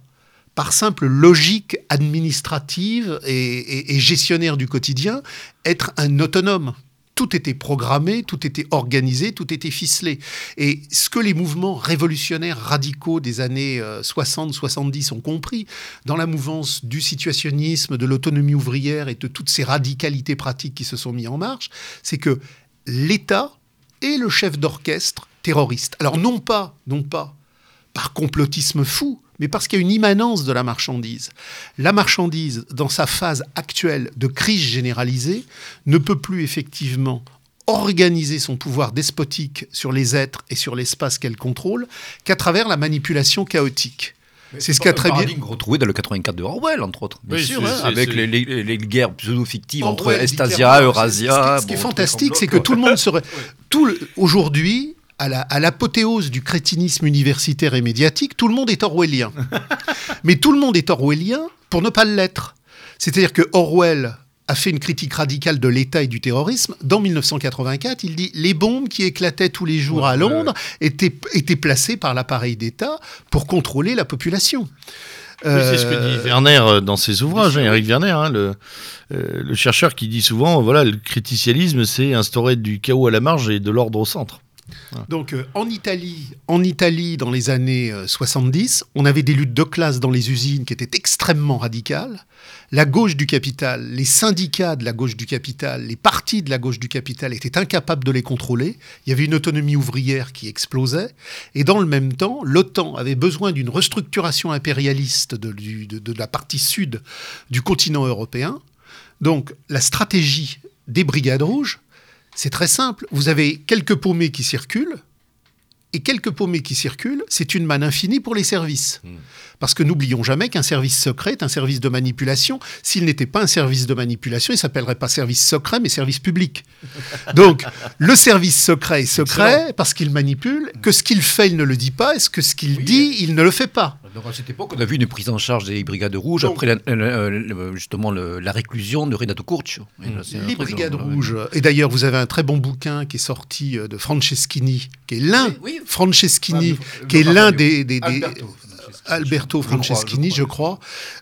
S2: par simple logique administrative et, gestionnaire du quotidien, être un autonome tout était programmé, tout était organisé, tout était ficelé. Et ce que les mouvements révolutionnaires radicaux des années 60-70 euh, ont compris, dans la mouvance du situationnisme, de l'autonomie ouvrière et de toutes ces radicalités pratiques qui se sont mis en marche, c'est que l'État est le chef d'orchestre terroriste. Alors non pas, non pas par complotisme fou, mais parce qu'il y a une immanence de la marchandise. La marchandise, dans sa phase actuelle de crise généralisée, ne peut plus effectivement organiser son pouvoir despotique sur les êtres et sur l'espace qu'elle contrôle qu'à travers la manipulation chaotique.
S3: C'est ce qu'a très bien retrouvé dans le 84 de Orwell, entre autres, bien sûr, hein, avec les, les, guerres pseudo-fictives entre Estasia, Eurasia.
S2: Ce qui est, fantastique, c'est que tout le monde serait. Tout aujourd'hui, à l'apothéose du crétinisme universitaire et médiatique, tout le monde est orwellien. Mais tout le monde est orwellien pour ne pas l'être. C'est-à-dire que Orwell a fait une critique radicale de l'État et du terrorisme. Dans 1984, il dit les bombes qui éclataient tous les jours à Londres étaient, étaient placées par l'appareil d'État pour contrôler la population.
S1: c'est ce que dit euh, Werner euh, dans ses ouvrages, Eric Werner, hein, le, euh, le, chercheur qui dit souvent, voilà, le criticalisme, c'est instaurer du chaos à la marge et de l'ordre au centre.
S2: Donc euh, en Italie, en Italie, dans les années 70, on avait des luttes de classe dans les usines qui étaient extrêmement radicales. La gauche du capital, les syndicats de la gauche du capital, les partis de la gauche du capital étaient incapables de les contrôler. Il y avait une autonomie ouvrière qui explosait. Et dans le même temps, l'OTAN avait besoin d'une restructuration impérialiste de la partie sud du continent européen. Donc la stratégie des brigades rouges, c'est très simple. Vous avez quelques paumés qui circulent, et quelques paumés qui circulent, c'est une manne infinie pour les services. Hmm. Parce que n'oublions jamais qu'un service secret est un service de manipulation. S'il n'était pas un service de manipulation, il s'appellerait pas service secret, mais service public. Donc, le service secret est secret parce qu'il manipule, que ce qu'il fait, il ne le dit pas, et ce que ce qu'il dit, il ne le fait pas.
S3: Donc à cette époque, on a vu une prise en charge des brigades rouges après justement la réclusion de Renato Curcio.
S2: Les brigades rouges. Et d'ailleurs, vous avez un très bon bouquin qui est sorti euh, de Franceschini, qui est l'un, Franceschini, qui est l'un des, Alberto. Franceschini, je crois,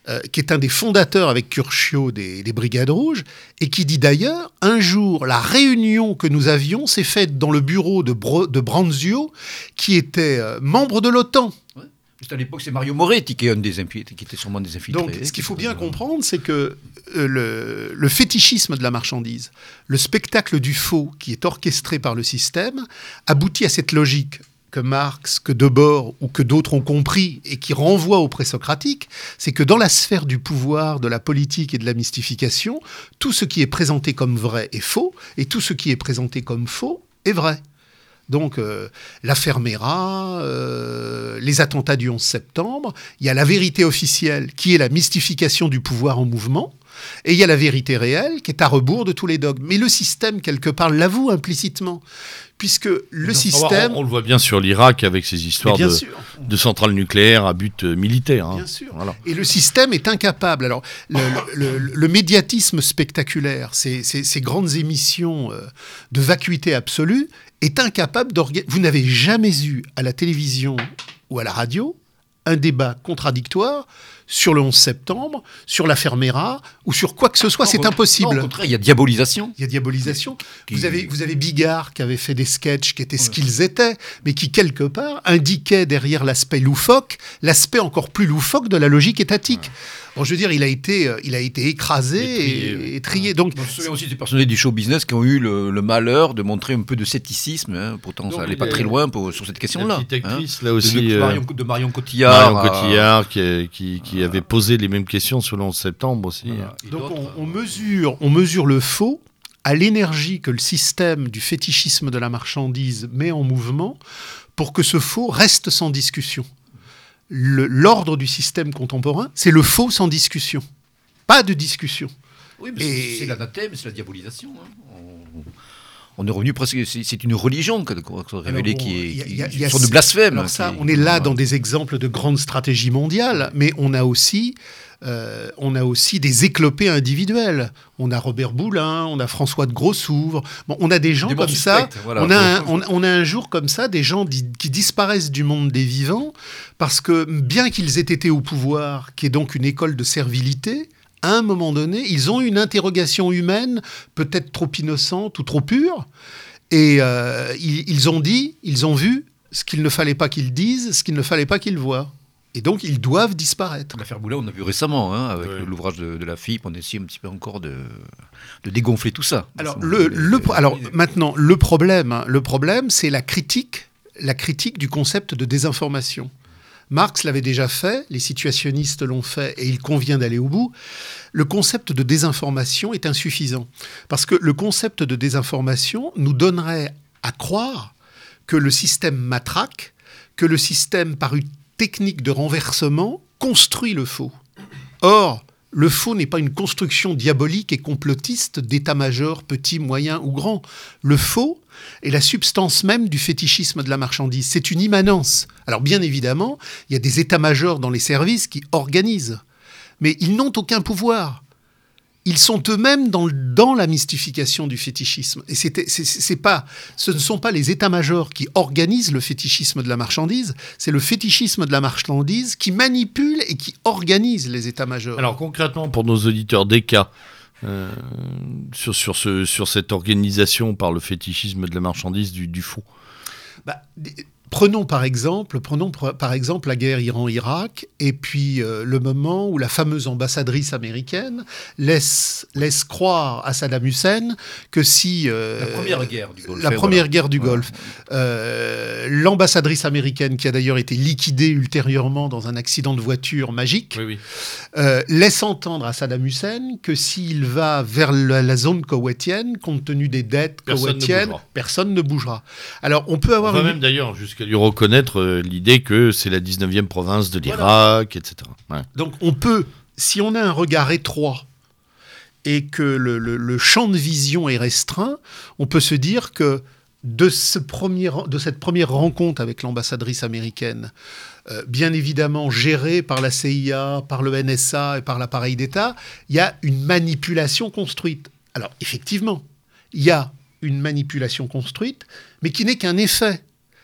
S2: euh, qui est un des fondateurs avec Curcio des, Brigades Rouges, et qui dit d'ailleurs, un jour, la réunion que nous avions s'est faite dans le bureau de, de Branzio, qui était euh, membre de l'OTAN.
S3: Juste à l'époque, c'est Mario Moretti qui, est un des qui était sûrement des infiltrés.
S2: Donc, ce qu'il faut bien comprendre, c'est que euh, le, fétichisme de la marchandise, le spectacle du faux qui est orchestré par le système, aboutit à cette logique que Marx, que Debord ou que d'autres ont compris et qui renvoie au présocratique, c'est que dans la sphère du pouvoir, de la politique et de la mystification, tout ce qui est présenté comme vrai est faux et tout ce qui est présenté comme faux est vrai. Donc euh, l'affaire euh, les attentats du 11 septembre, il y a la vérité officielle qui est la mystification du pouvoir en mouvement, et il y a la vérité réelle qui est à rebours de tous les dogmes. Mais le système, quelque part, l'avoue implicitement puisque le système...
S1: On, le voit bien sur l'Irak avec ces histoires de, centrales nucléaires à but euh, militaire.
S2: Hein. Bien sûr. Et le système est incapable. Alors, le, médiatisme spectaculaire, ces, ces grandes émissions de vacuité absolue, est incapable d'organiser. Vous n'avez jamais eu à la télévision ou à la radio un débat contradictoire sur le 11 septembre, sur l'affaire Mera ou sur quoi que ce soit. C'est impossible.
S3: au contraire, il y a diabolisation.
S2: Il y a diabolisation. Vous, avez, vous avez Bigard qui avait fait des sketchs qui étaient ce qu'ils étaient, mais qui, quelque part, indiquaient derrière l'aspect loufoque, l'aspect encore plus loufoque de la logique étatique. Bon, je veux dire, il a été, euh, il a été écrasé et trié. Donc,
S3: on se souvient aussi des personnalités du show business qui ont eu le, malheur de montrer un peu de scepticisme. Hein. Pourtant, ça n'allait pas très loin pour, sur cette question-là.
S1: Hein. là aussi.
S3: De, Marion, de Marion Cotillard.
S1: Marion Cotillard qui, qui, qui avait posé les mêmes questions sur le 11 septembre aussi.
S2: Donc on, mesure, on mesure le faux à l'énergie que le système du fétichisme de la marchandise met en mouvement pour que ce faux reste sans discussion l'ordre du système contemporain, c'est le faux sans discussion. Pas de discussion.
S3: Oui, mais c'est l'anathème, c'est la diabolisation. Hein. On, est revenu presque. C'est une religion qu'on a révélée qui est une sorte de blasphème.
S2: ça, on est là dans des exemples de grandes stratégies mondiales, mais on a aussi euh, on a aussi des éclopés individuels. On a Robert Boulin, on a François de Grossouvre. Bon, on a des gens comme ça. on, a un, on, a un jour comme ça des gens qui disparaissent du monde des vivants parce que bien qu'ils aient été au pouvoir, qui est donc une école de servilité, à un moment donné, ils ont une interrogation humaine, peut-être trop innocente ou trop pure, et euh, ils ont dit, ils ont vu ce qu'il ne fallait pas qu'ils disent, ce qu'il ne fallait pas qu'ils voient. Et donc, ils doivent disparaître.
S3: L'affaire Boulet, on a vu récemment, hein, avec l'ouvrage de, la FIP, on essaie un petit peu encore de, de dégonfler tout ça.
S2: Alors, le, le, alors maintenant, le problème, hein, le problème, c'est la critique, la critique du concept de désinformation. Marx l'avait déjà fait, les situationnistes l'ont fait, et il convient d'aller au bout. Le concept de désinformation est insuffisant. Parce que le concept de désinformation nous donnerait à croire que le système matraque, que le système, par une technique de renversement construit le faux. Or, le faux n'est pas une construction diabolique et complotiste d'état-major petit, moyen ou grand. Le faux est la substance même du fétichisme de la marchandise. C'est une immanence. Alors bien évidemment, il y a des états-majors dans les services qui organisent, mais ils n'ont aucun pouvoir ils sont eux-mêmes dans, dans, la mystification du fétichisme. Et c'est pas, ce ne sont pas les états-majors qui organisent le fétichisme de la marchandise, c'est le fétichisme de la marchandise qui manipule et qui organise les états-majors.
S1: Alors concrètement, pour nos auditeurs, des cas euh, sur, sur, ce, sur cette organisation par le fétichisme de la marchandise du, du faux
S2: bah, Prenons par exemple, prenons par exemple la guerre Iran-Irak et puis euh, le moment où la fameuse ambassadrice américaine laisse, laisse croire à Saddam Hussein que si
S3: euh, la première guerre du Golfe,
S2: la première guerre du Golfe, euh, l'ambassadrice américaine qui a d'ailleurs été liquidée ultérieurement dans un accident de voiture magique, laisse entendre à Saddam Hussein que s'il va vers la, zone koweïtienne, compte tenu des dettes koweïtiennes, personne ne bougera.
S1: Alors on peut avoir on même d'ailleurs jusqu'à lui reconnaître euh, l'idée que c'est la 19e province de l'Irak, etc.
S2: Donc on peut, si on a un regard étroit et que le, champ de vision est restreint, on peut se dire que de, ce premier, de cette première rencontre avec l'ambassadrice américaine, euh, bien évidemment gérée par la CIA, par le NSA et par l'appareil d'État, il y a une manipulation construite. Alors effectivement, il y a une manipulation construite, mais qui n'est qu'un effet.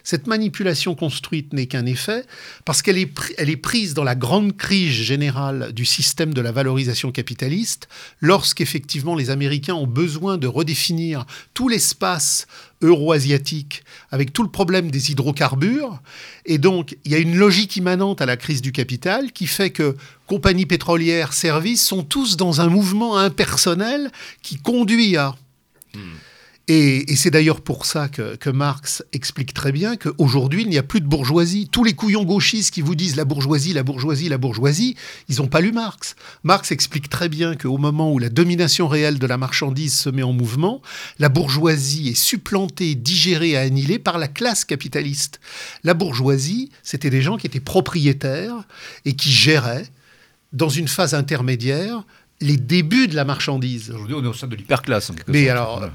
S2: Cette manipulation construite n'est qu'un effet parce qu'elle est, prise dans la grande crise générale du système de la valorisation capitaliste lorsqu'effectivement les Américains ont besoin de redéfinir tout l'espace euro-asiatique avec tout le problème des hydrocarbures. Et donc, il y a une logique immanente à la crise du capital qui fait que compagnies pétrolières, services sont tous dans un mouvement impersonnel qui conduit à... Hmm. Et, c'est d'ailleurs pour ça que, Marx explique très bien qu'aujourd'hui, il n'y a plus de bourgeoisie. Tous les couillons gauchistes qui vous disent la bourgeoisie, la bourgeoisie, la bourgeoisie, ils n'ont pas lu Marx. Marx explique très bien qu'au moment où la domination réelle de la marchandise se met en mouvement, la bourgeoisie est supplantée, digérée, annihilée par la classe capitaliste. La bourgeoisie, c'était des gens qui étaient propriétaires et qui géraient dans une phase intermédiaire les débuts de la marchandise.
S3: Aujourd'hui, on est au sein de l'hyperclasse.
S2: Mais alors,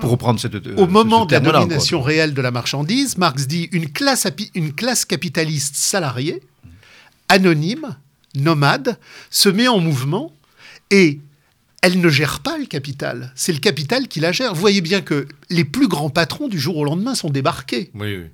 S3: pour, reprendre cette.
S2: Au moment de la domination réelle de la marchandise, Marx dit une classe, une classe capitaliste salariée, anonyme, nomade, se met en mouvement et elle ne gère pas le capital. C'est le capital qui la gère. Vous voyez bien que les plus grands patrons du jour au lendemain sont débarqués.
S1: Oui, oui.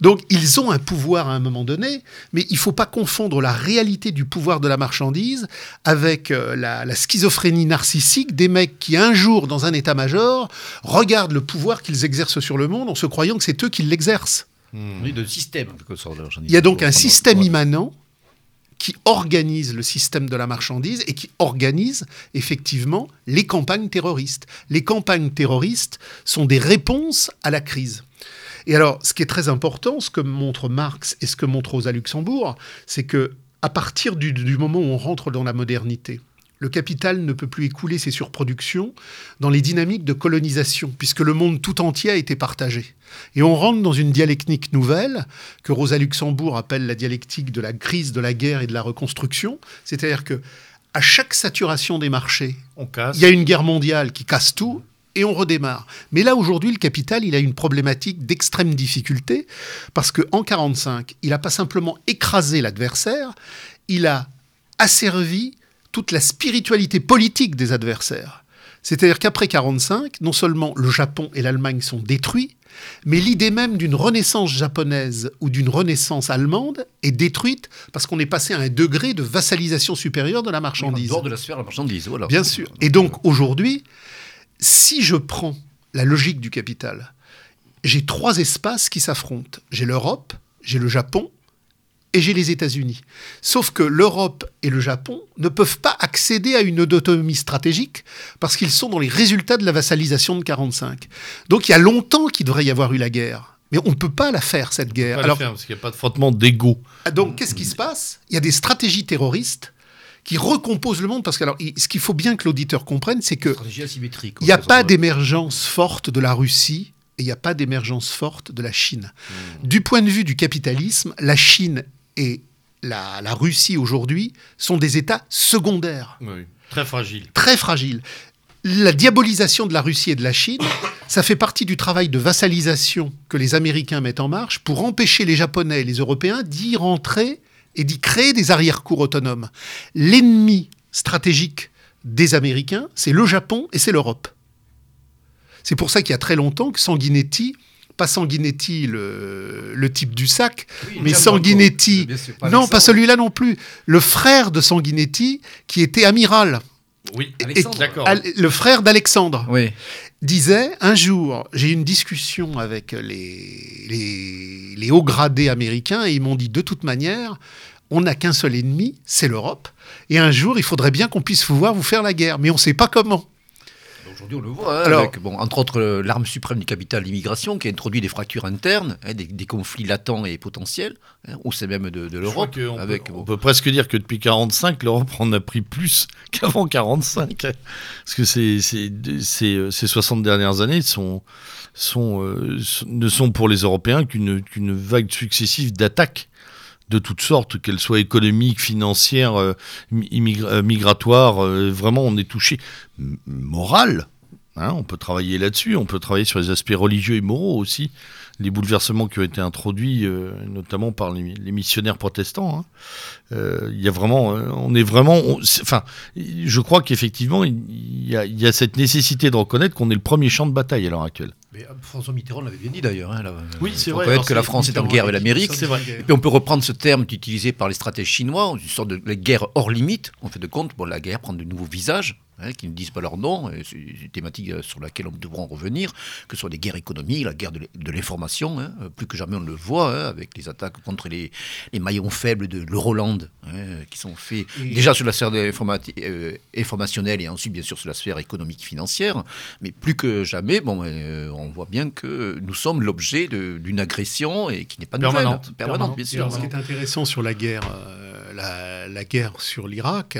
S2: Donc ils ont un pouvoir à un moment donné, mais il ne faut pas confondre la réalité du pouvoir de la marchandise avec euh, la, schizophrénie narcissique des mecs qui un jour, dans un état-major, regardent le pouvoir qu'ils exercent sur le monde en se croyant que c'est eux qui l'exercent.
S3: Hmm. Oui, de système.
S2: Il y a donc un système immanent qui organise le système de la marchandise et qui organise effectivement les campagnes terroristes. Les campagnes terroristes sont des réponses à la crise. Et alors, ce qui est très important, ce que montre Marx et ce que montre Rosa Luxembourg, c'est que à partir du, moment où on rentre dans la modernité, le capital ne peut plus écouler ses surproductions dans les dynamiques de colonisation, puisque le monde tout entier a été partagé. Et on rentre dans une dialectique nouvelle, que Rosa Luxembourg appelle la dialectique de la crise, de la guerre et de la reconstruction. C'est-à-dire que à chaque saturation des marchés, il y a une guerre mondiale qui casse tout, et on redémarre. Mais là, aujourd'hui, le capital, il a une problématique d'extrême difficulté, parce qu'en 1945, il n'a pas simplement écrasé l'adversaire, il a asservi toute la spiritualité politique des adversaires. C'est-à-dire qu'après 1945, non seulement le Japon et l'Allemagne sont détruits, mais l'idée même d'une renaissance japonaise ou d'une renaissance allemande est détruite parce qu'on est passé à un degré de vassalisation supérieure de la marchandise.
S3: dehors de la sphère de la marchandise, voilà.
S2: Bien sûr. Et donc aujourd'hui, si je prends la logique du capital, j'ai trois espaces qui s'affrontent. J'ai l'Europe, j'ai le Japon et j'ai les États-Unis. Sauf que l'Europe et le Japon ne peuvent pas accéder à une autonomie stratégique parce qu'ils sont dans les résultats de la vassalisation de 1945. Donc il y a longtemps qu'il devrait y avoir eu la guerre. Mais on ne peut pas la faire, cette guerre.
S1: Alors, faire, parce qu'il n'y a pas de frottement d'ego.
S2: Ah, donc, qu'est-ce qui se passe? Il y a des stratégies terroristes qui recompose le monde. Parce que alors, ce qu'il faut bien que l'auditeur comprenne, c'est que il n'y a pas d'émergence forte de la Russie et il n'y a pas d'émergence forte de la Chine. Hmm. Du point de vue du capitalisme, la Chine et la, Russie aujourd'hui sont des États secondaires.
S1: Oui, très fragiles.
S2: Très fragiles. La diabolisation de la Russie et de la Chine, ça fait partie du travail de vassalisation que les Américains mettent en marche pour empêcher les Japonais et les Européens d'y rentrer et d'y créer des arrière-cours autonomes. L'ennemi stratégique des Américains, c'est le Japon et c'est l'Europe. C'est pour ça qu'il y a très longtemps que Sanguinetti, pas Sanguinetti le, type du sac, mais Sanguinetti, non, pas celui-là non plus, le frère de Sanguinetti qui était amiral.
S1: Oui,
S2: d'accord. Le frère d'Alexandre.
S3: Oui.
S2: Disait un jour, j'ai eu une discussion avec les, les, hauts gradés américains et ils m'ont dit de toute manière, on n'a qu'un seul ennemi, c'est l'Europe. Et un jour, il faudrait bien qu'on puisse pouvoir vous faire la guerre, mais on ne sait pas comment.
S3: Aujourd'hui, on le voit, hein, avec, bon, entre autres, euh, l'arme suprême du capital, l'immigration, qui a introduit des fractures internes, hein, des, conflits latents et potentiels, hein, ou c'est même de, l'Europe.
S1: On, avec, on peut presque dire que depuis 1945, l'Europe en a pris plus qu'avant 1945. Parce que ces, ces, ces, 60 dernières années sont, sont, euh, ne sont pour les Européens qu'une vague successive d'attaques de toutes sortes, qu'elles soient économiques, financières, euh, euh, migratoires. Euh, vraiment, on est touché. moral, hein, on peut travailler là-dessus, on peut travailler sur les aspects religieux et moraux aussi les bouleversements qui ont été introduits, notamment par les, missionnaires protestants. Hein. Il y a vraiment, on est vraiment, enfin, je crois qu'effectivement, il y, y, a cette nécessité de reconnaître qu'on est le premier champ de bataille à l'heure actuelle.
S3: Mais euh, François Mitterrand l'avait bien dit d'ailleurs. Hein,
S1: oui, c'est vrai.
S3: On peut que la France est en guerre avec l'Amérique. Et puis on peut reprendre ce terme utilisé par les stratèges chinois, une sorte de guerre hors limite. On fait de compte, bon, la guerre prend de nouveaux visages. Hein, qui ne disent pas leur nom, c'est une thématique euh, sur laquelle on devra en revenir, que ce soit des guerres économiques, la guerre de l'information, hein, euh, plus que jamais on le voit, hein, avec les attaques contre les, maillons faibles de l'Euroland, qui sont faits déjà sur la sphère informationnelle et ensuite bien sûr sur la sphère économique financière, mais plus que jamais, bon, on voit bien que nous sommes l'objet d'une agression et qui n'est pas
S1: permanente,
S3: permanente, bien sûr.
S2: Ce qui est intéressant sur la guerre, la, la guerre sur l'Irak,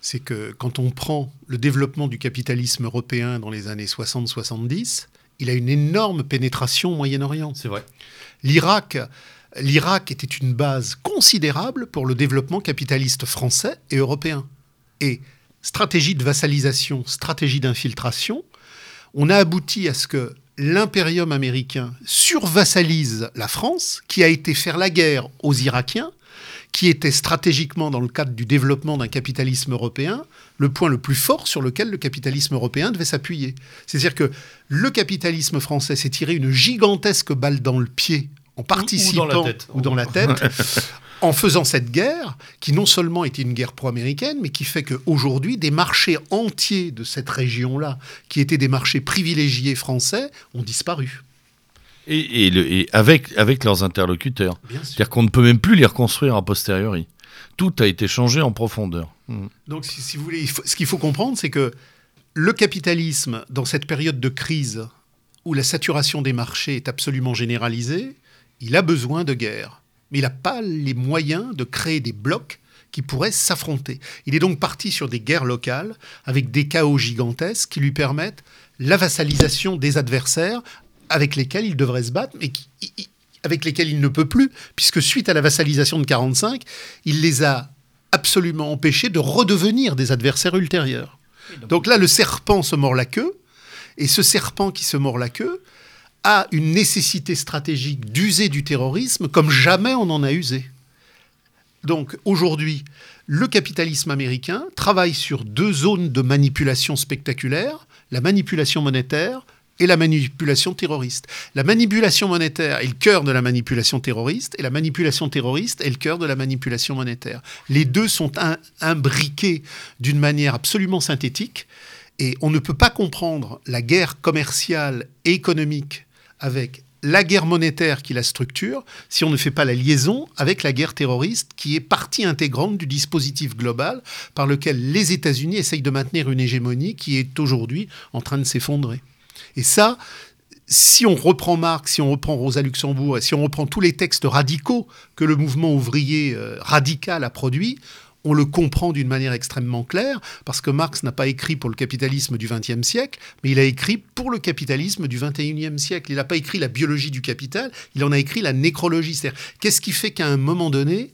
S2: c'est que quand on prend le développement du capitalisme européen dans les années 60-70, il a une énorme pénétration au Moyen-Orient.
S1: C'est vrai.
S2: L'Irak, l'Irak était une base considérable pour le développement capitaliste français et européen. Et stratégie de vassalisation, stratégie d'infiltration, on a abouti à ce que l'impérium américain survassalise la France, qui a été faire la guerre aux Irakiens, qui était stratégiquement, dans le cadre du développement d'un capitalisme européen, le point le plus fort sur lequel le capitalisme européen devait s'appuyer. C'est-à-dire que le capitalisme français s'est tiré une gigantesque balle dans le pied en participant
S1: ou dans la tête,
S2: en faisant cette guerre, qui non seulement était une guerre pro-américaine, mais qui fait qu'aujourd'hui, des marchés entiers de cette région-là, qui étaient des marchés privilégiés français, ont disparu.
S1: Et, avec, avec leurs interlocuteurs. C'est-à-dire qu'on ne peut même plus les reconstruire a posteriori. Tout a été changé en profondeur.
S2: Hmm. Donc, si, vous voulez, ce qu'il faut comprendre, c'est que le capitalisme, dans cette période de crise où la saturation des marchés est absolument généralisée, il a besoin de guerre. Mais il n'a pas les moyens de créer des blocs qui pourraient s'affronter. Il est donc parti sur des guerres locales avec des chaos gigantesques qui lui permettent la vassalisation des adversaires avec lesquels il devrait se battre, mais avec lesquels il ne peut plus, puisque suite à la vassalisation de 45, il les a absolument empêchés de redevenir des adversaires ultérieurs. Donc là, le serpent se mord la queue, et ce serpent qui se mord la queue a une nécessité stratégique d'user du terrorisme comme jamais on en a usé. Donc aujourd'hui, le capitalisme américain travaille sur deux zones de manipulation spectaculaire, la manipulation monétaire et la manipulation terroriste. La manipulation monétaire est le cœur de la manipulation terroriste et la manipulation terroriste est le cœur de la manipulation monétaire. Les deux sont imbriqués d'une manière absolument synthétique et on ne peut pas comprendre la guerre commerciale et économique avec la guerre monétaire qui la structure si on ne fait pas la liaison avec la guerre terroriste qui est partie intégrante du dispositif global par lequel les États-Unis essayent de maintenir une hégémonie qui est aujourd'hui en train de s'effondrer. Et ça, si on reprend Marx, si on reprend Rosa Luxembourg, et si on reprend tous les textes radicaux que le mouvement ouvrier euh, radical a produits, on le comprend d'une manière extrêmement claire, parce que Marx n'a pas écrit pour le capitalisme du XXe siècle, mais il a écrit pour le capitalisme du XXIe siècle. Il n'a pas écrit la biologie du capital, il en a écrit la nécrologie. C'est-à-dire, qu'est-ce qui fait qu'à un moment donné,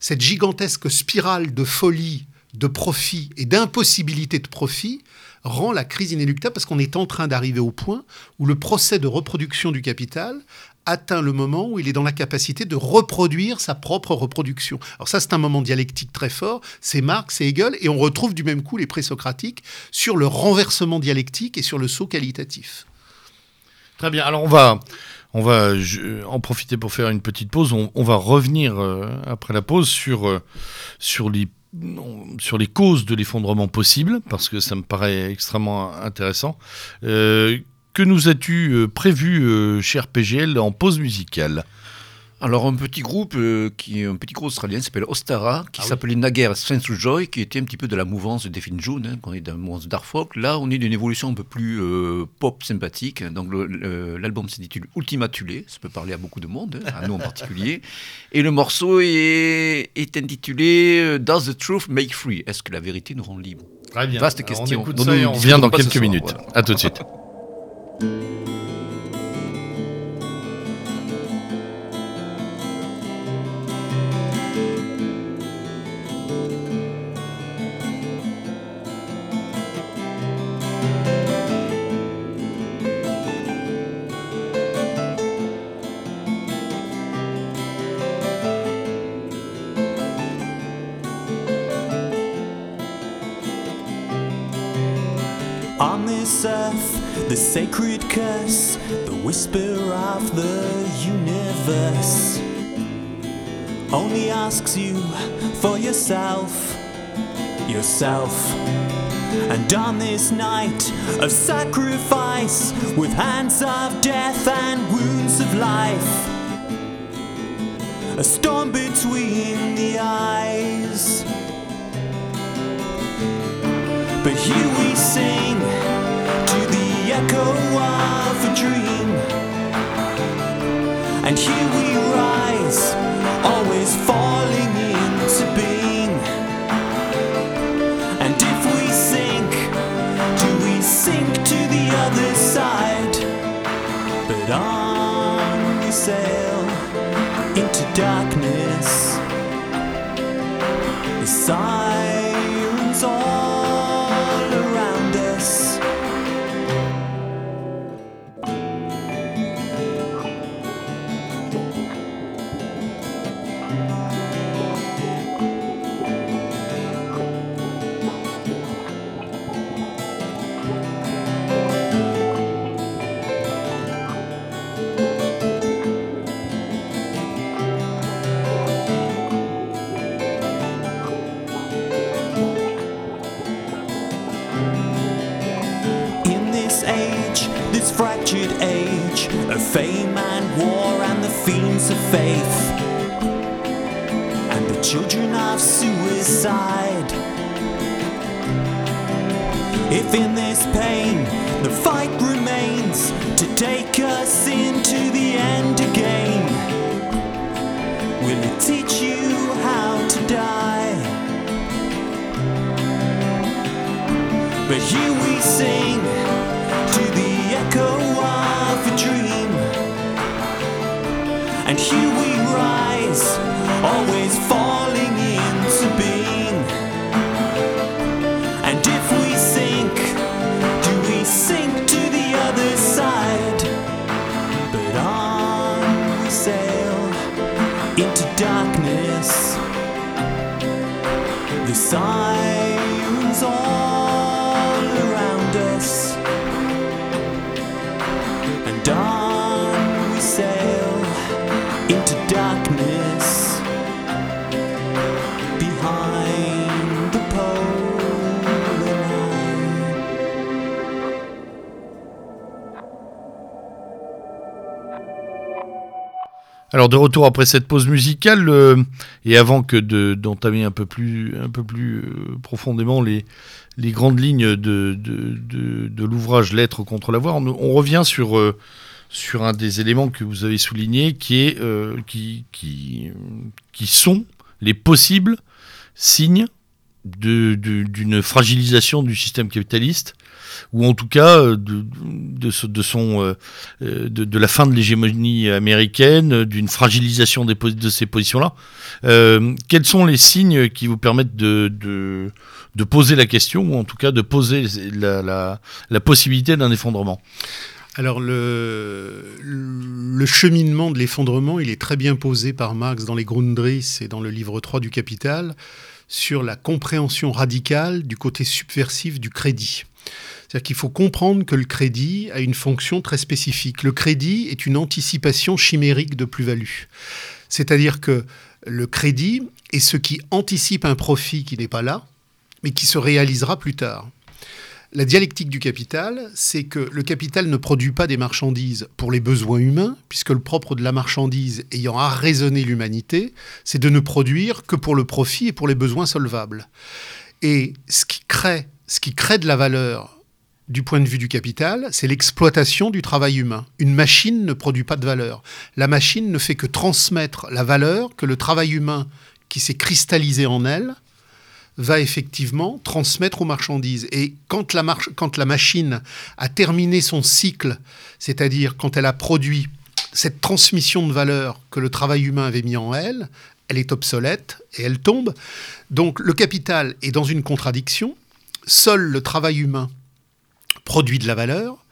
S2: cette gigantesque spirale de folie, de profit et d'impossibilité de profit rend la crise inéluctable parce qu'on est en train d'arriver au point où le procès de reproduction du capital atteint le moment où il est dans la capacité de reproduire sa propre reproduction. Alors ça, c'est un moment dialectique très fort, c'est Marx, c'est Hegel, et on retrouve du même coup les présocratiques sur le renversement dialectique et sur le saut qualitatif.
S1: Très bien, alors on va, on va en profiter pour faire une petite pause, on, va revenir euh, après la pause sur, euh, sur les sur les causes de l'effondrement possible, parce que ça me paraît extrêmement intéressant. Euh, que nous as-tu prévu, cher PGL, en pause musicale?
S3: Alors un petit groupe qui est un petit groupe australien s'appelle Ostara, qui ah s'appelait naguère Sense Joy, qui était un petit peu de la mouvance de Defin June, hein, quand on est dans la mouvance Dark Folk. Là, on est d'une évolution un peu plus pop sympathique. Donc l'album s'intitule Ultima Thule, ça peut parler à beaucoup de monde, hein, à nous en particulier. Et le morceau est, est intitulé Does the Truth Make Free? Est-ce que la vérité nous rend
S1: Très bien.
S3: Vaste question.
S1: On, ça on vient dans quelques minutes. À tout de suite.
S4: The yourself. And on this night of sacrifice, with hands of death and wounds of life, a storm between the eyes. But here we sing The of faith and the children of suicide. If in this pain the fight remains to take us into the end again, will it teach you how to die? But here we
S1: Alors de retour après cette pause musicale euh, et avant que de- d'entamer un peu plus, un peu plus euh, profondément les, grandes lignes de, l'ouvrage Lettres contre l'avoir, on, on revient sur, euh, sur un des éléments que vous avez souligné qui, est, qui, qui, sont les possibles signes d'une fragilisation du système capitaliste ou en tout cas euh, de, de, son, euh, euh, de, la fin de l'hégémonie américaine, d'une fragilisation de ces positions-là. Quels sont les signes qui vous permettent de, de, poser la question, ou en tout cas de poser la, la, la possibilité d'un effondrement?
S2: Alors le, le cheminement de l'effondrement, il est très bien posé par Marx dans les Grundrisse et dans le livre 3 du Capital sur la compréhension radicale du côté subversif du crédit. C'est-à-dire qu'il faut comprendre que le crédit a une fonction très spécifique. Le crédit est une anticipation chimérique de plus-value. C'est-à-dire que le crédit est ce qui anticipe un profit qui n'est pas là, mais qui se réalisera plus tard. La dialectique du capital, c'est que le capital ne produit pas des marchandises pour les besoins humains, puisque le propre de la marchandise ayant arraisonné l'humanité, c'est de ne produire que pour le profit et pour les besoins solvables. Et ce qui crée, ce qui crée de la valeur du point de vue du capital, c'est l'exploitation du travail humain. Une machine ne produit pas de valeur. La machine ne fait que transmettre la valeur que le travail humain qui s'est cristallisé en elle va effectivement transmettre aux marchandises. Et quand la, machine a terminé son cycle, c'est-à-dire quand elle a produit cette transmission de valeur que le travail humain avait mis en elle, elle est obsolète et elle tombe. Donc le capital est dans une contradiction. Seul le travail humain produit de la valeur,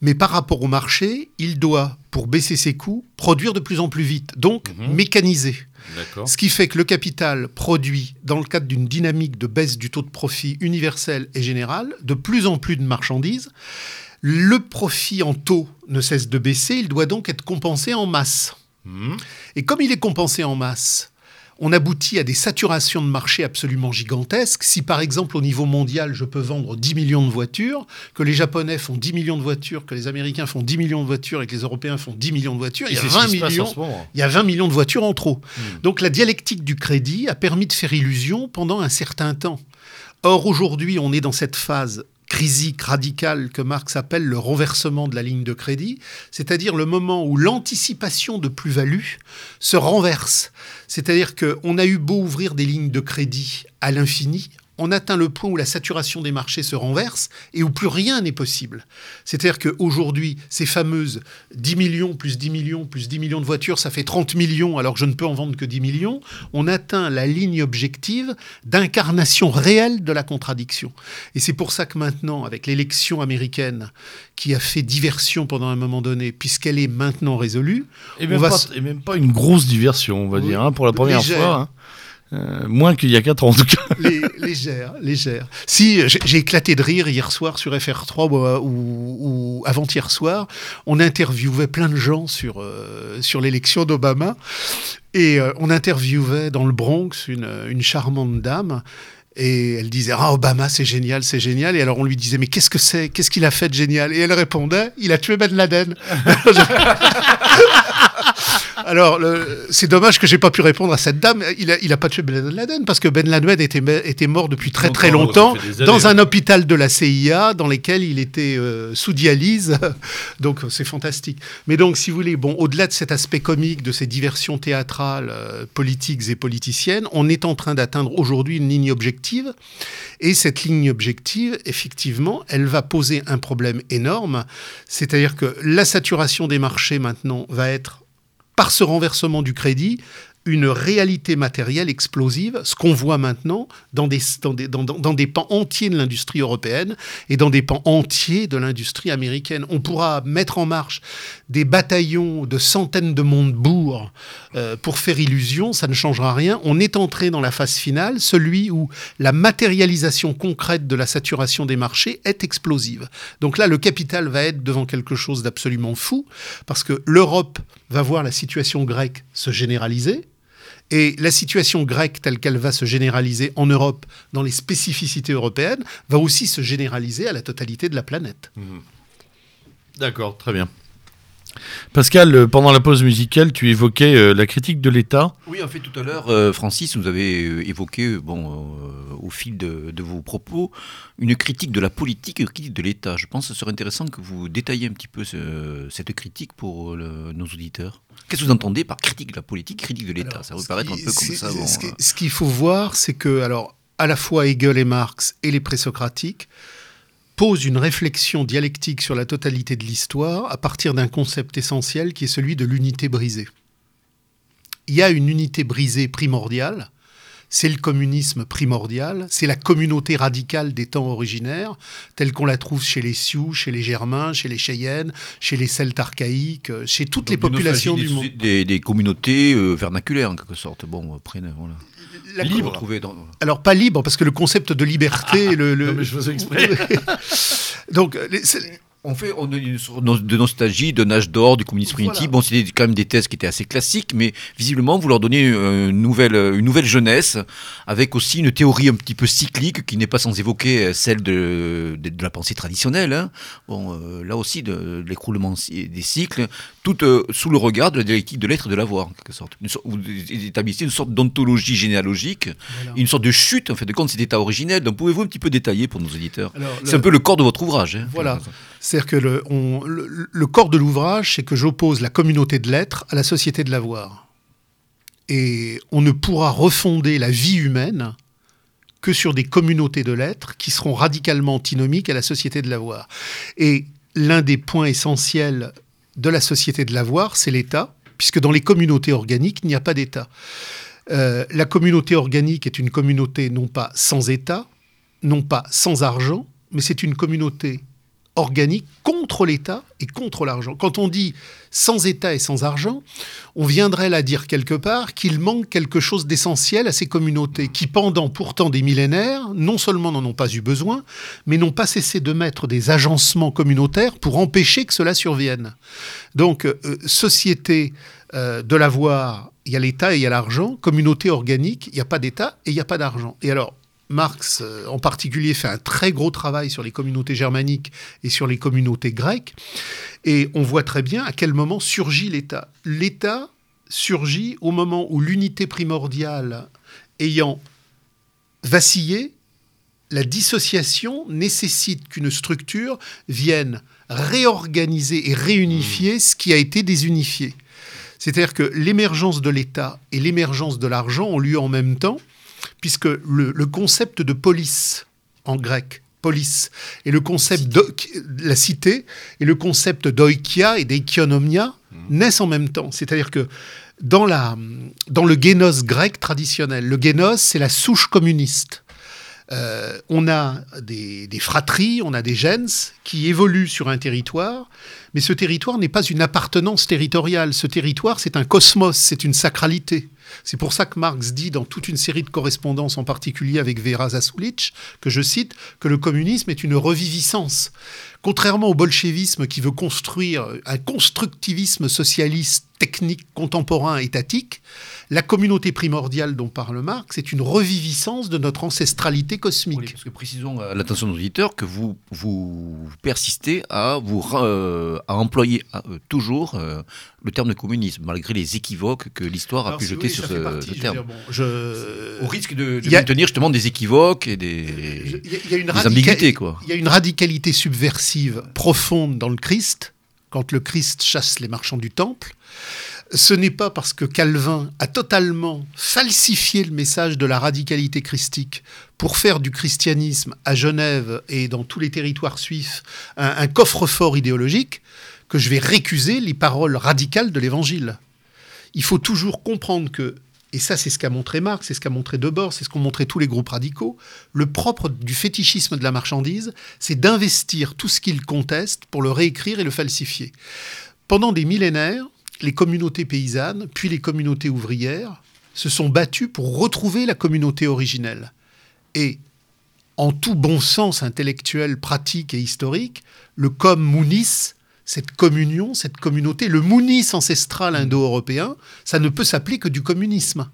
S2: mais par rapport au marché, il doit, pour baisser ses coûts, produire de plus en plus vite, donc
S1: Mhm.
S2: mécaniser. Ce qui fait que le capital produit, dans le cadre d'une dynamique de baisse du taux de profit universel et général, de plus en plus de marchandises. Le profit en taux ne cesse de baisser, il doit donc être compensé en masse.
S1: Mhm.
S2: Et comme il est compensé en masse, on aboutit à des saturations de marché absolument gigantesques. Si par exemple au niveau mondial, je peux vendre 10 millions de voitures, que les Japonais font 10 millions de voitures, que les Américains font 10 millions de voitures et que les Européens font 10 millions de voitures, il y a
S1: C'est ce
S2: 20
S1: qui se passe en
S2: millions il y a 20 millions de voitures en trop.
S1: Hmm.
S2: Donc la dialectique du crédit a permis de faire illusion pendant un certain temps. Or aujourd'hui, on est dans cette phase crisique radicale que Marx appelle le renversement de la ligne de crédit, c'est-à-dire le moment où l'anticipation de plus-value se renverse. C'est-à-dire qu'on a eu beau ouvrir des lignes de crédit à l'infini, on atteint le point où la saturation des marchés se renverse et où plus rien n'est possible. C'est-à-dire qu'aujourd'hui, ces fameuses 10 millions plus 10 millions plus 10 millions de voitures, ça fait 30 millions alors que je ne peux en vendre que 10 millions, on atteint la ligne objective d'incarnation réelle de la contradiction. Et c'est pour ça que maintenant, avec l'élection américaine qui a fait diversion pendant un moment donné, puisqu'elle est maintenant résolue,
S1: Et
S2: On
S1: même,
S2: va
S1: pas, et même pas une grosse diversion, on va
S2: Oui.
S1: dire, hein, pour la première
S2: Légère.
S1: fois. hein. Euh, moins qu'il y a 4 ans, en tout cas.
S2: Lé- légère, légère. Si, j'ai j'ai éclaté de rire hier soir sur FR3 ou, ou- ou avant-hier soir. On interviewait plein de gens sur, euh, sur l'élection d'Obama. Et euh, on interviewait dans le Bronx une, une charmante dame. Et elle disait Ah, Obama, c'est génial, c'est génial. Et alors on lui disait Mais qu'est-ce que c'est? Qu'est-ce qu'il a fait de génial? Et elle répondait Il a tué Ben Laden. Alors, c'est dommage que j'ai pas pu répondre à cette dame. Il a, il a pas tué Ben Laden parce que Ben Laden était, était mort depuis très très
S1: Longtemps,
S2: dans
S1: années.
S2: un hôpital de la CIA dans lequel il était euh, sous dialyse. donc c'est fantastique. Mais donc, si vous voulez, bon, au-delà de cet aspect comique, de ces diversions théâtrales, euh, politiques et politiciennes, on est en train d'atteindre aujourd'hui une ligne objective. Et cette ligne objective, effectivement, elle va poser un problème énorme. C'est-à-dire que la saturation des marchés maintenant va être par ce renversement du crédit, une réalité matérielle explosive, ce qu'on voit maintenant dans des, pans entiers de l'industrie européenne et dans des pans entiers de l'industrie américaine. On pourra mettre en marche des bataillons de centaines de Montebourg euh, pour faire illusion, ça ne changera rien. On est entré dans la phase finale, celui où la matérialisation concrète de la saturation des marchés est explosive. Donc là, le capital va être devant quelque chose d'absolument fou, parce que l'Europe va voir la situation grecque se généraliser. Et la situation grecque telle qu'elle va se généraliser en Europe dans les spécificités européennes va aussi se généraliser à la totalité de la planète.
S1: D'accord, très bien. Pascal, euh, pendant la pause musicale, tu évoquais euh, la critique de l'État.
S3: Oui, en fait, tout à l'heure, euh, Francis, vous avez évoqué, bon, euh, au fil de, de vos propos, une critique de la politique et une critique de l'État. Je pense que ce serait intéressant que vous détailliez un petit peu ce- cette critique pour le- nos auditeurs. Qu'est-ce que vous entendez par critique de la politique, critique de l'État? Ça vous paraît un peu comme ça. bon,
S2: ce qui-
S3: euh,
S2: ce qu'il faut voir, c'est que, alors, à la fois Hegel et Marx et les présocratiques posent une réflexion dialectique sur la totalité de l'histoire à partir d'un concept essentiel qui est celui de l'unité brisée. Il y a une unité brisée primordiale, c'est le communisme primordial, c'est la communauté radicale des temps originaires, telle qu'on la trouve chez les Sioux, chez les Germains, chez les Cheyennes, chez les Celtes archaïques, chez toutes les populations
S3: des,
S2: du monde.
S3: Des, des communautés euh, vernaculaires, en quelque sorte. Bon, après, voilà.
S2: La-
S1: Libre.
S3: Dans-
S2: Alors pas libre, parce que le concept de liberté, le, le-
S1: Non, mais je faisais exprès.
S2: Donc, les-
S3: On fait on a une sorte de nostalgie, de âge d'or, du communisme
S2: Voilà.
S3: primitif. Bon, c'était quand même des thèses qui étaient assez classiques, mais visiblement, vous leur donnez euh, une nouvelle, une nouvelle jeunesse, avec aussi une théorie un petit peu cyclique, qui n'est pas sans évoquer euh, celle de, de, de la pensée traditionnelle. hein. Bon, euh, là aussi, de, de l'écroulement des cycles, tout euh, sous le regard de la dialectique de l'être et de l'avoir, en quelque sorte. Une sorte- vous établissez une sorte d'ontologie généalogique,
S2: Voilà.
S3: une sorte de chute, en fait, de compte, cet état originel. Donc, pouvez-vous un petit peu détailler pour nos auditeurs? C'est un peu le corps de votre ouvrage. hein.
S2: Voilà. C'est-à-dire que le, corps de l'ouvrage, c'est que j'oppose la communauté de l'être à la société de l'avoir. Et on ne pourra refonder la vie humaine que sur des communautés de l'être qui seront radicalement antinomiques à la société de l'avoir. Et l'un des points essentiels de la société de l'avoir, c'est l'État, puisque dans les communautés organiques, il n'y a pas d'État. Euh, la communauté organique est une communauté non pas sans État, non pas sans argent, mais c'est une communauté organique contre l'État et contre l'argent. Quand on dit sans État et sans argent, on viendrait là dire quelque part qu'il manque quelque chose d'essentiel à ces communautés qui, pendant pourtant des millénaires, non seulement n'en ont pas eu besoin, mais n'ont pas cessé de mettre des agencements communautaires pour empêcher que cela survienne. Donc, euh, société euh, de l'avoir, il y a l'État et il y a l'argent. Communauté organique, il n'y a pas d'État et il n'y a pas d'argent. Et alors, Marx, euh, en particulier, fait un très gros travail sur les communautés germaniques et sur les communautés grecques. Et on voit très bien à quel moment surgit l'État. L'État surgit au moment où l'unité primordiale ayant vacillé, la dissociation nécessite qu'une structure vienne réorganiser et réunifier ce qui a été désunifié. C'est-à-dire que l'émergence de l'État et l'émergence de l'argent ont lieu en même temps, puisque le, le concept de police en grec, police, et le concept de la cité et le concept d'oikia et d'eikonomia naissent en même temps. C'est-à-dire que dans, la, dans le génos grec traditionnel, le génos, c'est la souche communiste. Euh, on a des, des fratries, on a des gens qui évoluent sur un territoire, mais ce territoire n'est pas une appartenance territoriale. Ce territoire, c'est un cosmos, c'est une sacralité. C'est pour ça que Marx dit dans toute une série de correspondances, en particulier avec Vera Zasulich, que je cite, que le communisme est une reviviscence. Contrairement au bolchevisme qui veut construire un constructivisme socialiste, technique, contemporain, étatique, la communauté primordiale dont parle Marx est une reviviscence de notre ancestralité cosmique.
S3: Oui, parce que précisons à l'attention de nos auditeurs que vous, vous persistez à, vous, euh, à employer euh, toujours euh, le terme de communisme, malgré les équivoques que l'histoire a
S2: Alors,
S3: pu jeter
S2: oui,
S3: sur ce,
S2: partie,
S3: ce
S2: je veux
S3: terme.
S2: dire, bon, je-
S3: Au risque de, de
S2: a-
S3: maintenir justement des équivoques et des,
S2: Il y y a une
S3: des
S2: radica-
S3: ambiguïtés. Quoi.
S2: Il y a une radicalité subversive profonde dans le Christ, quand le Christ chasse les marchands du temple. Ce n'est pas parce que Calvin a totalement falsifié le message de la radicalité christique pour faire du christianisme à Genève et dans tous les territoires suisses un, coffre-fort idéologique que je vais récuser les paroles radicales de l'Évangile. Il faut toujours comprendre que, et ça c'est ce qu'a montré Marx, c'est ce qu'a montré Debord, c'est ce qu'ont montré tous les groupes radicaux, le propre du fétichisme de la marchandise, c'est d'investir tout ce qu'il conteste pour le réécrire et le falsifier. Pendant des millénaires, les communautés paysannes, puis les communautés ouvrières, se sont battues pour retrouver la communauté originelle. Et en tout bon sens intellectuel, pratique et historique, le com munis, cette communion, cette communauté, le munis ancestral indo-européen, ça ne peut s'appeler que du communisme.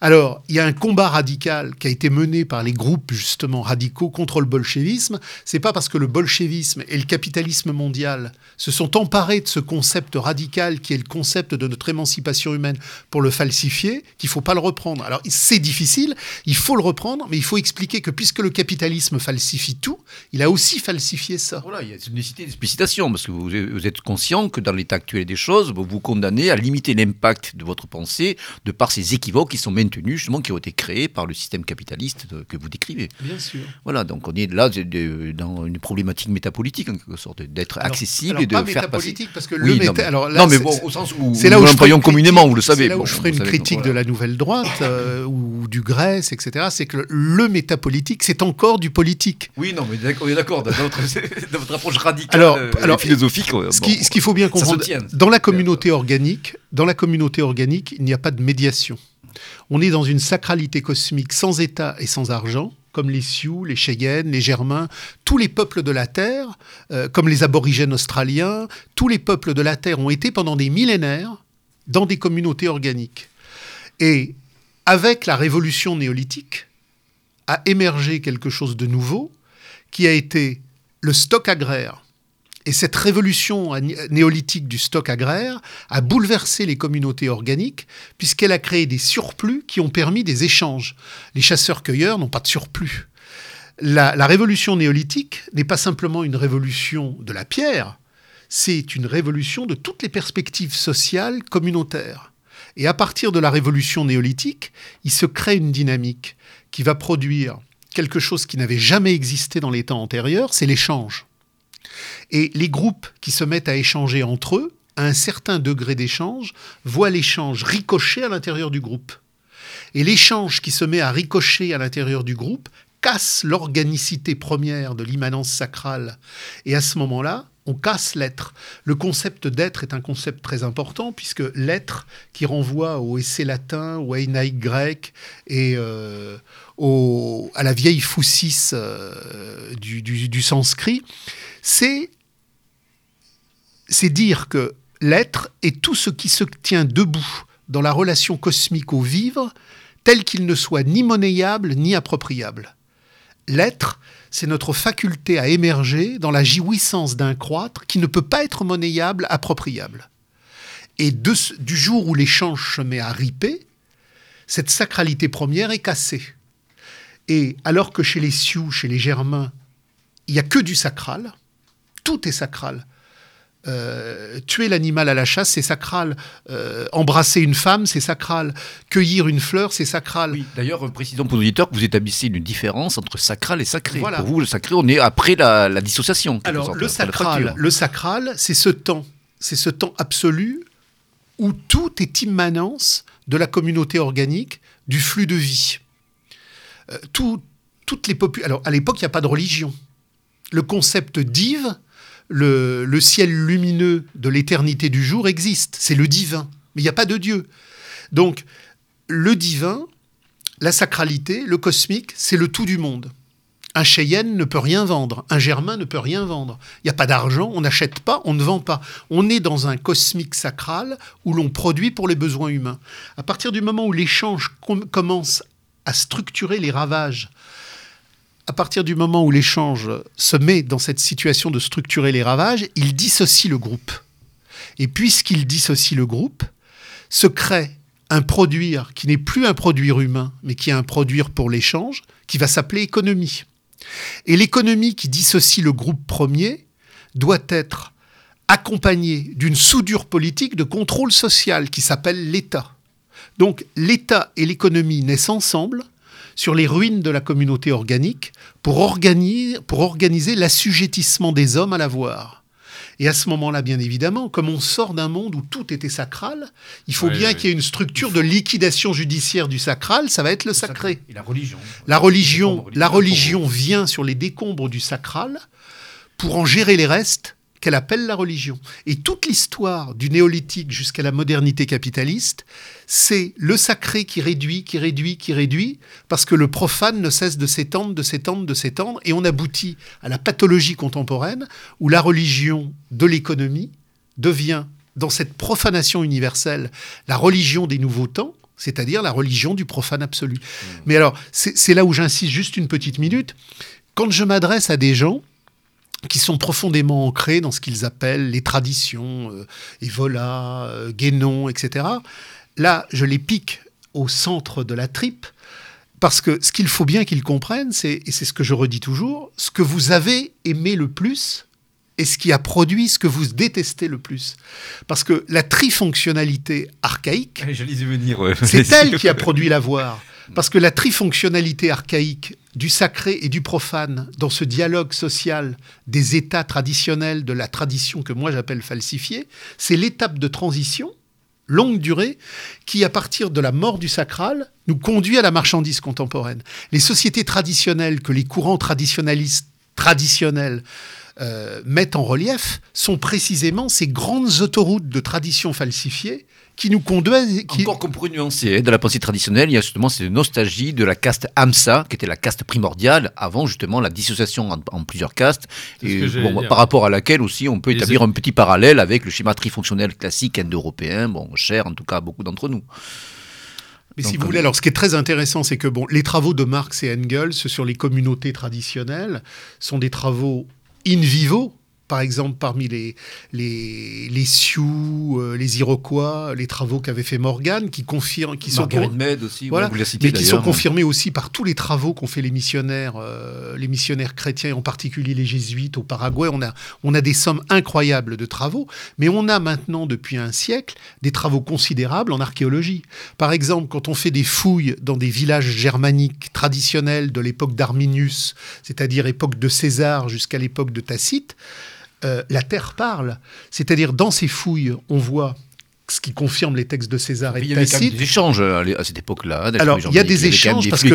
S2: Alors, il y a un combat radical qui a été mené par les groupes justement radicaux contre le bolchevisme. C'est pas parce que le bolchevisme et le capitalisme mondial se sont emparés de ce concept radical qui est le concept de notre émancipation humaine pour le falsifier qu'il faut pas le reprendre. Alors, c'est difficile, il faut le reprendre, mais il faut expliquer que puisque le capitalisme falsifie tout, il a aussi falsifié ça.
S3: Voilà, il y a une nécessité d'explicitation, parce que vous, êtes conscient que dans l'état actuel des choses, vous vous condamnez à limiter l'impact de votre pensée de par ces équivoques qui sont maintenus, justement, qui ont été créés par le système capitaliste que vous décrivez.
S2: Bien sûr.
S3: Voilà, donc on est là dans une problématique métapolitique, en quelque sorte, d'être accessible
S2: alors
S3: et de
S2: pas
S3: faire passer.
S2: métapolitique, parce que
S3: Oui,
S2: le
S3: non,
S2: méta-
S3: mais-
S2: alors là,
S3: non, mais bon, au sens où
S2: C'est
S3: nous
S2: là où ferai
S3: l'employons communément, vous le savez.
S2: Là où
S3: Bon,
S2: je ferai une
S3: savez,
S2: critique
S3: voilà.
S2: de la nouvelle droite euh, ou du Grèce, etc. C'est que le, métapolitique, c'est encore du politique.
S3: Oui, non, mais on est d'accord, dans votre, dans votre approche radicale
S2: Alors-
S3: euh,
S2: alors,
S3: philosophique. ouais,
S2: Ce
S3: bon,
S2: qui- ce qu'il faut bien comprendre, dans la communauté organique, dans la communauté organique, il n'y a pas de médiation. On est dans une sacralité cosmique sans État et sans argent. comme les Sioux, les Cheyennes, les Germains, tous les peuples de la Terre, euh, comme les aborigènes australiens, tous les peuples de la Terre ont été pendant des millénaires dans des communautés organiques. Et avec la révolution néolithique, a émergé quelque chose de nouveau qui a été le stock agraire. Et cette révolution néolithique du stock agraire a bouleversé les communautés organiques puisqu'elle a créé des surplus qui ont permis des échanges. Les chasseurs-cueilleurs n'ont pas de surplus. La, révolution néolithique n'est pas simplement une révolution de la pierre, c'est une révolution de toutes les perspectives sociales communautaires. Et à partir de la révolution néolithique, il se crée une dynamique qui va produire quelque chose qui n'avait jamais existé dans les temps antérieurs, c'est l'échange. Et les groupes qui se mettent à échanger entre eux, à un certain degré d'échange, voient l'échange ricocher à l'intérieur du groupe. Et l'échange qui se met à ricocher à l'intérieur du groupe casse l'organicité première de l'immanence sacrale. Et à ce moment-là, on casse l'être. Le concept d'être est un concept très important puisque l'être qui renvoie au essai latin, au einaï grec et euh, à la vieille foussis euh, du, sanskrit, c'est dire que l'être est tout ce qui se tient debout dans la relation cosmique au vivre, tel qu'il ne soit ni monnayable ni appropriable. L'être, c'est notre faculté à émerger dans la jouissance d'un croître qui ne peut pas être monnayable, appropriable. Et du jour où l'échange se met à riper, cette sacralité première est cassée. Et alors que chez les Sioux, chez les Germains, il n'y a que du sacral, tout est sacral. Euh, tuer l'animal à la chasse, c'est sacral. Euh, embrasser une femme, c'est sacral. Cueillir une fleur, c'est sacral.
S3: Oui, D'ailleurs, président pour auditeurs, vous établissez une différence entre sacral et sacré. Pour vous, le sacré, on est après la, dissociation.
S2: Alors, le sacral, le sacral, c'est ce temps, c'est ce temps absolu où tout est immanence de la communauté organique, du flux de vie. Euh, toutes les Alors, à l'époque, il n'y a pas de religion. Le concept d'Yves, le, ciel lumineux de l'éternité du jour existe. C'est le divin. Mais il n'y a pas de Dieu. Donc, le divin, la sacralité, le cosmique, c'est le tout du monde. Un Cheyenne ne peut rien vendre, un Germain ne peut rien vendre. Il n'y a pas d'argent, on n'achète pas, on ne vend pas. On est dans un cosmique sacral où l'on produit pour les besoins humains. À partir du moment où l'échange commence à structurer les ravages. À partir du moment où l'échange se met dans cette situation de structurer les ravages, il dissocie le groupe. Et puisqu'il dissocie le groupe, se crée un produire qui n'est plus un produire humain, mais qui est un produire pour l'échange, qui va s'appeler économie. Et l'économie qui dissocie le groupe premier doit être accompagnée d'une soudure politique de contrôle social qui s'appelle l'État. Donc l'État et l'économie naissent ensemble sur les ruines de la communauté organique pour organiser, pour organiser l'assujettissement des hommes à l'avoir. Et à ce moment-là, bien évidemment, comme on sort d'un monde où tout était sacral, il faut bien qu'il y ait une structure de liquidation judiciaire du sacral, ça va être le sacré.
S3: Et la religion.
S2: La religion, la religion vient sur les décombres du sacral pour en gérer les restes qu'elle appelle la religion. Et toute l'histoire du néolithique jusqu'à la modernité capitaliste, c'est le sacré qui réduit, qui réduit, qui réduit, parce que le profane ne cesse de s'étendre, de s'étendre, de s'étendre, et on aboutit à la pathologie contemporaine où la religion de l'économie devient, dans cette profanation universelle, la religion des nouveaux temps, c'est-à-dire la religion du profane absolu. Mmh. Mais alors, c'est là où j'insiste juste une petite minute. Quand je m'adresse à des gens, qui sont profondément ancrés dans ce qu'ils appellent les traditions, euh, Evola, euh, Guénon, etc. Là, je les pique au centre de la tripe, parce que ce qu'il faut bien qu'ils comprennent, c'est, et c'est ce que je redis toujours, ce que vous avez aimé le plus et ce qui a produit ce que vous détestez le plus. Parce que la trifonctionnalité archaïque, c'est elle qui a produit l'avoir. Parce que la trifonctionnalité archaïque du sacré et du profane dans ce dialogue social des états traditionnels de la tradition que moi j'appelle falsifiée, c'est l'étape de transition longue durée qui, à partir de la mort du sacral, nous conduit à la marchandise contemporaine. Les sociétés traditionnelles que les courants traditionnalistes traditionnels euh, mettent en relief sont précisément ces grandes autoroutes de traditions falsifiées qui nous conduisent. Qui...
S3: Encore qu'on pourrait nuancer, hein, dans la pensée traditionnelle, il y a justement cette nostalgie de la caste Hamsa, qui était la caste primordiale, avant justement la dissociation en, en plusieurs castes, et bon, par rapport à laquelle aussi on peut
S1: Les-
S3: établir un petit parallèle avec le schéma trifonctionnel classique indo-européen, bon, cher en tout cas à beaucoup d'entre nous.
S2: Mais
S3: Donc,
S2: si vous
S3: euh,
S2: voulez, alors ce qui est très intéressant, c'est que bon, les travaux de Marx et Engels sur les communautés traditionnelles sont des travaux in vivo. Par exemple, parmi les, les, les Sioux, euh, les Iroquois, les travaux qu'avait fait Morgan, qui confirment, qui sont
S3: aussi,
S2: Voilà,
S3: vous
S2: mais qui sont
S3: d'ailleurs.
S2: confirmés aussi par tous les travaux qu'ont fait les missionnaires, euh, les missionnaires chrétiens, et en particulier les jésuites au Paraguay. On a, on a des sommes incroyables de travaux, mais on a maintenant, depuis un siècle, des travaux considérables en archéologie. Par exemple, quand on fait des fouilles dans des villages germaniques traditionnels de l'époque d'Arminius, c'est-à-dire époque de César jusqu'à l'époque de Tacite, euh, la terre parle. C'est-à-dire, dans ces fouilles, on voit ce qui confirme les textes de César et
S3: Il y
S2: de
S3: avait quand même
S2: Tacite.
S3: des échanges à cette époque-là.
S2: Alors, il y a des échanges parce que-.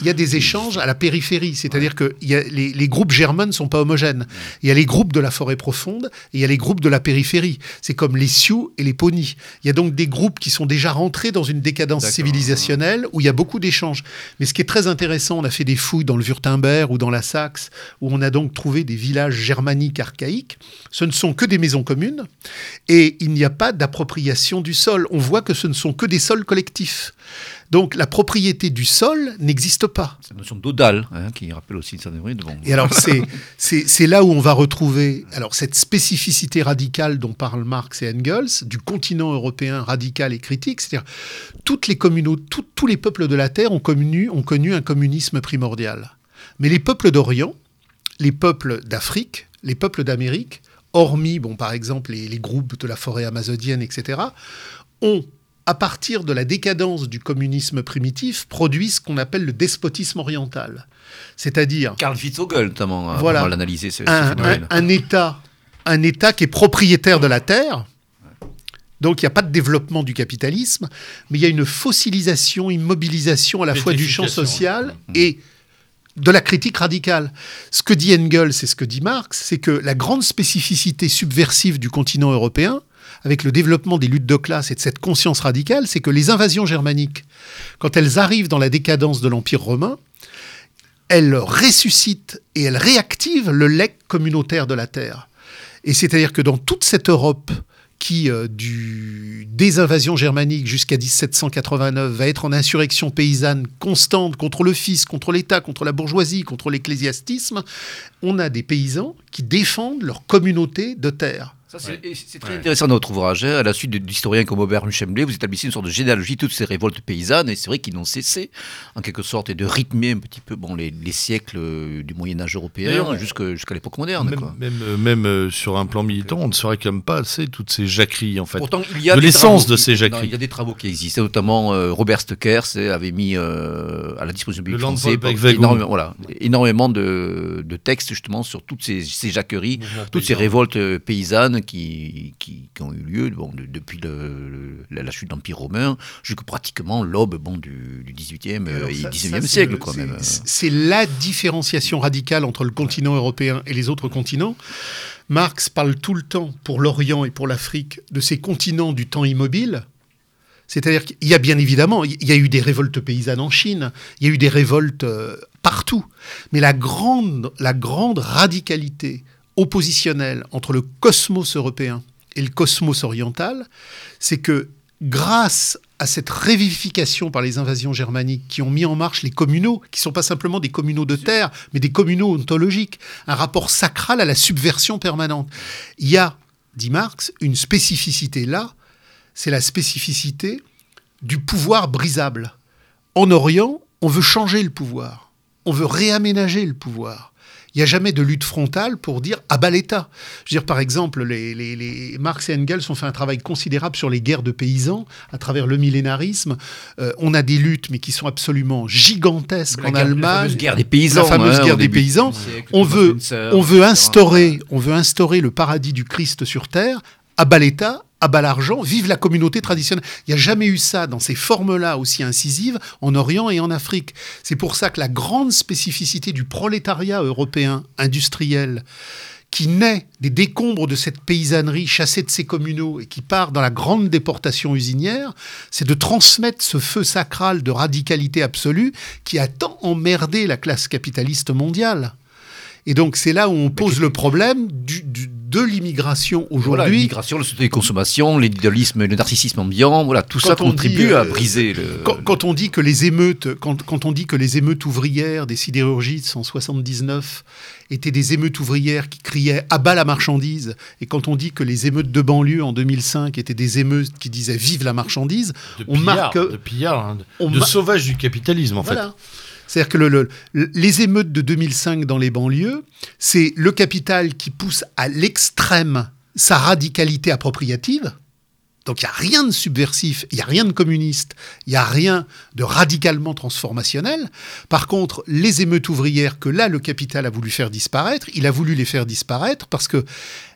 S2: Il y a des échanges à la périphérie, c'est-à-dire que il y a les, les groupes germains ne sont pas homogènes. Il y a les groupes de la forêt profonde et il y a les groupes de la périphérie. C'est comme les Sioux et les Ponis. Il y a donc des groupes qui sont déjà rentrés dans une décadence civilisationnelle où il y a beaucoup d'échanges. Mais ce qui est très intéressant, on a fait des fouilles dans le Württemberg ou dans la Saxe, où on a donc trouvé des villages germaniques archaïques. Ce ne sont que des maisons communes et il n'y a pas d'appropriation du sol. On voit que ce ne sont que des sols collectifs. Donc la propriété du sol n'existe pas.
S3: Cette notion d'odal, hein, qui rappelle aussi devrait bon.
S2: Et alors, c'est, c'est, c'est là où on va retrouver alors, cette spécificité radicale dont parlent Marx et Engels, du continent européen radical et critique. C'est-à-dire, toutes les communautés, tout- tous les peuples de la Terre ont connu, ont connu un communisme primordial. Mais les peuples d'Orient, les peuples d'Afrique, les peuples d'Amérique, hormis, bon, par exemple, les, les groupes de la forêt amazonienne, etc., ont, à partir de la décadence du communisme primitif, produit ce qu'on appelle le despotisme oriental. C'est-à-dire
S3: Karl Fitzogel, notamment, a
S2: Voilà.
S3: pas mal analysé ce, ce
S2: un,
S3: phénomène.
S2: un- un État, un État qui est propriétaire de la terre. Donc il n'y a pas de développement du capitalisme, mais il y a une fossilisation, immobilisation à la fois du champ social et de la critique radicale. Ce que dit Engels et ce que dit Marx, c'est que la grande spécificité subversive du continent européen, avec le développement des luttes de classe et de cette conscience radicale, c'est que les invasions germaniques, quand elles arrivent dans la décadence de l'Empire romain, elles ressuscitent et elles réactivent le legs communautaire de la terre. Et c'est-à-dire que dans toute cette Europe qui, euh, du, des invasions germaniques jusqu'à 1789, va être en insurrection paysanne constante contre le fils, contre l'État, contre la bourgeoisie, contre l'ecclésiastisme, on a des paysans qui défendent leur communauté de terre.
S3: C'est très intéressant dans votre ouvrage. hein. À la suite d'historiens comme Aubert Chemblay, vous établissez une sorte de généalogie de toutes ces révoltes paysannes, et c'est vrai qu'ils n'ont cessé, en quelque sorte, et de rythmer un petit peu bon, les, les siècles euh, du Moyen-Âge européen jusqu'à l'époque moderne.
S1: Même,
S3: quoi.
S1: même, euh, même, euh, sur un plan militant, on ne se réclame pas assez toutes ces jacqueries, en fait.
S3: Pourtant, il y a
S1: de l'essence
S3: travaux
S1: de ces
S3: non,
S1: jacqueries.
S3: Il y a des travaux qui existent, notamment euh, Robert Stekers euh, avait mis euh, à la disposition du public français pour- énormément, voilà, énormément de, de textes justement sur toutes ces, ces jacqueries, toutes ces révoltes paysannes qui, qui, qui ont eu lieu bon, de- depuis le- le- la, chute de l'Empire romain jusqu'à pratiquement l'aube bon, du, du 18e euh,
S2: Alors
S3: et
S2: ça-
S3: 19e
S2: ça, c'est
S3: siècle.
S2: le- c'est-
S3: même.
S2: c'est- C'est la différenciation radicale entre le continent européen et les autres continents. Marx parle tout le temps, pour l'Orient et pour l'Afrique, de ces continents du temps immobile. C'est-à-dire qu'il y a bien évidemment, il y a eu des révoltes paysannes en Chine, il y a eu des révoltes euh, partout. Mais la grande, la grande radicalité oppositionnelle entre le cosmos européen et le cosmos oriental, c'est que grâce à cette révivification par les invasions germaniques qui ont mis en marche les communaux, qui sont pas simplement des communaux de terre, mais des communaux ontologiques, un rapport sacral à la subversion permanente. Il y a, dit Marx, une spécificité là, c'est la spécificité du pouvoir brisable. En Orient, on veut changer le pouvoir, on veut réaménager le pouvoir. Il n'y a jamais de lutte frontale pour dire à bas l'État. Je veux dire, par exemple, les, les- les- Marx et Engels ont fait un travail considérable sur les guerres de paysans à travers le millénarisme. Euh, on a des luttes, mais qui sont absolument gigantesques
S3: La
S2: en
S3: guerre- La
S2: Allemagne.
S3: fameuse guerre des paysans.
S2: La fameuse
S3: hein,
S2: guerre des paysans. On veut, on veut instaurer, on veut instaurer le paradis du Christ sur terre, à bas l'État, à bas l'argent, vive la communauté traditionnelle. Il n'y a jamais eu ça dans ces formes-là aussi incisives en Orient et en Afrique. C'est pour ça que la grande spécificité du prolétariat européen industriel, qui naît des décombres de cette paysannerie chassée de ses communaux et qui part dans la grande déportation usinière, c'est de transmettre ce feu sacral de radicalité absolue qui a tant emmerdé la classe capitaliste mondiale. Et donc c'est là où on pose le problème du, du- de l'immigration
S3: Voilà,
S2: aujourd'hui.
S3: l'immigration, le société de consommation, l'idéalisme, le narcissisme ambiant, voilà, tout
S2: Quand
S3: ça
S2: on
S3: contribue
S2: dit, euh,
S3: à briser le.
S2: Quand, quand on dit que les émeutes, quand, quand on dit que les émeutes ouvrières des sidérurgistes en 79 étaient des émeutes ouvrières qui criaient à bas la marchandise, et quand on dit que les émeutes de banlieue en 2005 étaient des émeutes qui disaient vive la marchandise,
S1: De
S2: on marque
S1: de pillards, hein, de,
S2: on
S1: de
S2: ma-
S1: sauvage du capitalisme en
S2: Voilà. C'est-à-dire que le- le- le- les émeutes de 2005 dans les banlieues, c'est le capital qui pousse à l'extrême sa radicalité appropriative. Donc il n'y a rien de subversif, il n'y a rien de communiste, il n'y a rien de radicalement transformationnel. Par contre, les émeutes ouvrières que là, le capital a voulu faire disparaître, il a voulu les faire disparaître parce que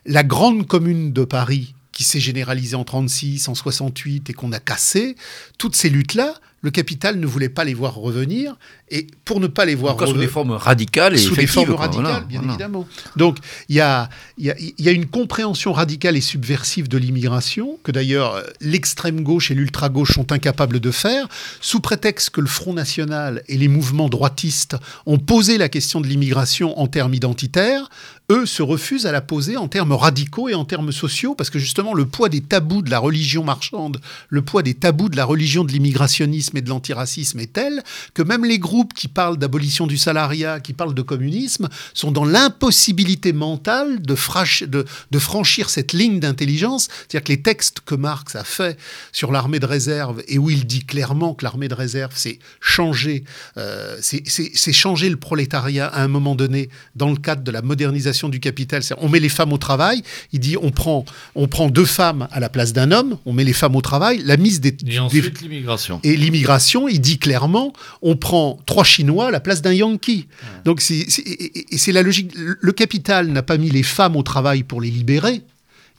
S2: la grande commune de Paris, qui s'est généralisée en 36, en 68 et qu'on a cassé, toutes ces luttes-là, le capital ne voulait pas les voir revenir. Et pour ne pas les voir
S3: cas, sous des
S2: revenir
S3: formes radicales et
S2: sous des formes radicales,
S3: voilà,
S2: bien
S3: voilà.
S2: évidemment. Donc, il y a, y, a, il y a une compréhension radicale et subversive de l'immigration, que d'ailleurs l'extrême gauche et l'ultra gauche sont incapables de faire, sous prétexte que le Front National et les mouvements droitistes ont posé la question de l'immigration en termes identitaires. Eux se refusent à la poser en termes radicaux et en termes sociaux, parce que justement le poids des tabous de la religion marchande, le poids des tabous de la religion de l'immigrationnisme et de l'antiracisme est tel que même les groupes qui parlent d'abolition du salariat, qui parlent de communisme, sont dans l'impossibilité mentale de, franchir cette ligne d'intelligence. C'est-à-dire que les textes que Marx a fait sur l'armée de réserve, et où il dit clairement que l'armée de réserve, c'est changer, euh, c'est changer le prolétariat à un moment donné dans le cadre de la modernisation du capital. On met les femmes au travail, il dit on prend, on prend deux femmes à la place d'un homme, on met les femmes au travail, la mise des,
S1: Et
S2: des-
S1: ensuite l'immigration.
S2: et l'immigration, il dit clairement, on prend trois Chinois à la place d'un Yankee. Donc c'est la logique. Le capital n'a pas mis les femmes au travail pour les libérer.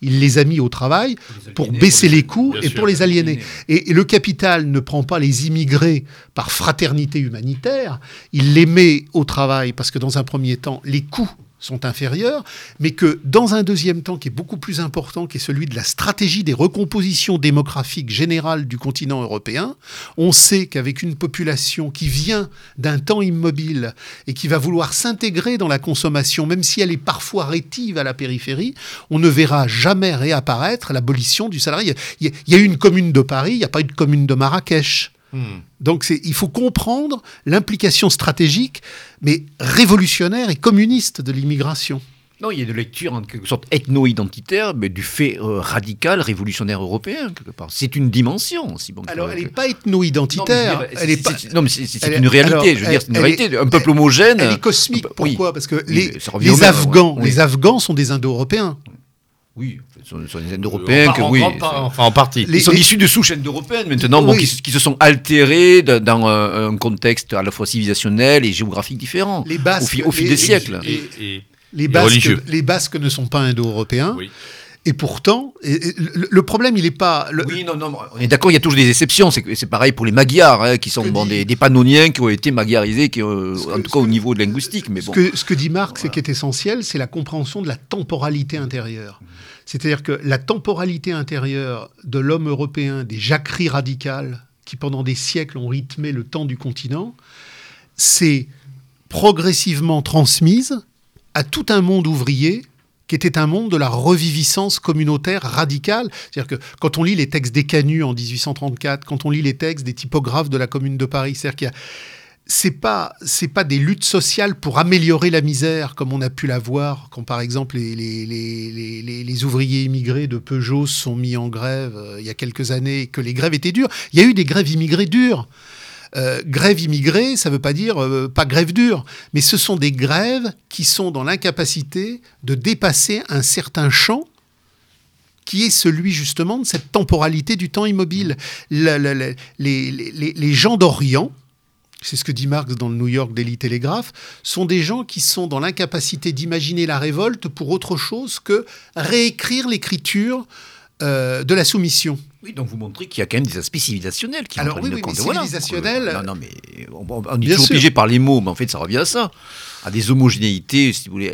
S2: Il les a mis au travail pour baisser
S3: pour les-
S2: les coûts et
S1: sûr.
S2: pour les aliéner. Et, et le capital ne prend pas les immigrés par fraternité humanitaire, il les met au travail parce que dans un premier temps, les coûts sont inférieurs, mais que dans un deuxième temps qui est beaucoup plus important, qui est celui de la stratégie des recompositions démographiques générales du continent européen, on sait qu'avec une population qui vient d'un temps immobile et qui va vouloir s'intégrer dans la consommation, même si elle est parfois rétive à la périphérie, on ne verra jamais réapparaître l'abolition du salarié. Il y a- une commune de Paris, il n'y a pas eu de commune de Marrakech.
S1: Hmm.
S2: Donc il faut comprendre l'implication stratégique, mais révolutionnaire et communiste de l'immigration.
S3: Non, il y a de lecture en quelque sorte ethno-identitaire, mais du fait euh, radical, révolutionnaire européen, quelque part. C'est une dimension aussi. bon,
S2: Alors
S3: que-
S2: elle n'est pas ethno-identitaire,
S3: Non, mais
S2: elle est
S3: c'est-
S2: pas...
S3: non, mais une réalité.
S2: alors,
S3: je veux dire, c'est une
S2: elle
S3: réalité.
S2: est-
S3: un peuple homogène.
S2: Elle est cosmique.
S3: Oui.
S2: Pourquoi? Parce que les, les Afghans, les Afghans sont des Indo-Européens.
S3: Oui, ce sont, ce sont des Indo-Européens
S1: En
S3: que
S1: en
S3: oui.
S1: part- enfin, en partie.
S2: Les-
S3: Ils sont issus de souches indo-européennes maintenant, bon,
S2: Oui.
S3: qui, se- qui se sont altérés de- dans euh, un contexte à la fois civilisationnel et géographique différent.
S2: Les Basques,
S3: au, fil- au fil
S2: les-
S3: des
S2: les-
S3: siècles.
S1: Et- et-
S2: Les
S1: Et
S2: Basques,
S1: religieux.
S2: les Basques ne sont pas Indo-Européens.
S1: oui.
S2: Et pourtant, et- et le, problème, il n'est pas... le-
S3: Oui, non, non, on est d'accord, il y a toujours des exceptions. C'est c'est pareil pour les Magyars, hein, qui sont
S2: que
S3: bon,
S2: dit-
S3: des, des Pannoniens qui ont été magyarisés, qui, euh,
S2: que-
S3: en tout cas au niveau de linguistique. Mais
S2: Ce,
S3: bon.
S2: que, ce que dit Marx et qui est essentiel, c'est la compréhension de la temporalité intérieure. C'est-à-dire que la temporalité intérieure de l'homme européen, des jacqueries radicales qui pendant des siècles ont rythmé le temps du continent, c'est progressivement transmise à tout un monde ouvrier qui était un monde de la reviviscence communautaire radicale. C'est-à-dire que quand on lit les textes des Canuts en 1834, quand on lit les textes des typographes de la Commune de Paris, c'est-à-dire qu'il y a c'est pas c'est pas des luttes sociales pour améliorer la misère comme on a pu la voir quand par exemple les, les, les, les- ouvriers immigrés de Peugeot sont mis en grève euh, il y a quelques années et que les grèves étaient dures. Il y a eu des grèves immigrées dures. Euh, grève immigrée, ça ne veut pas dire euh, pas grève dure, mais ce sont des grèves qui sont dans l'incapacité de dépasser un certain champ qui est celui justement de cette temporalité du temps immobile. Les gens d'Orient, c'est ce que dit Marx dans le New York Daily Telegraph, sont des gens qui sont dans l'incapacité d'imaginer la révolte pour autre chose que réécrire l'écriture euh, de la soumission.
S3: Oui, donc vous montrez qu'il y a quand même des aspects civilisationnels qui
S2: Alors oui, oui, mais civilisationnels,
S3: euh, Non, non, mais on, on- est toujours obligé par les mots, mais en fait, ça revient à ça. À des homogénéités, si vous voulez,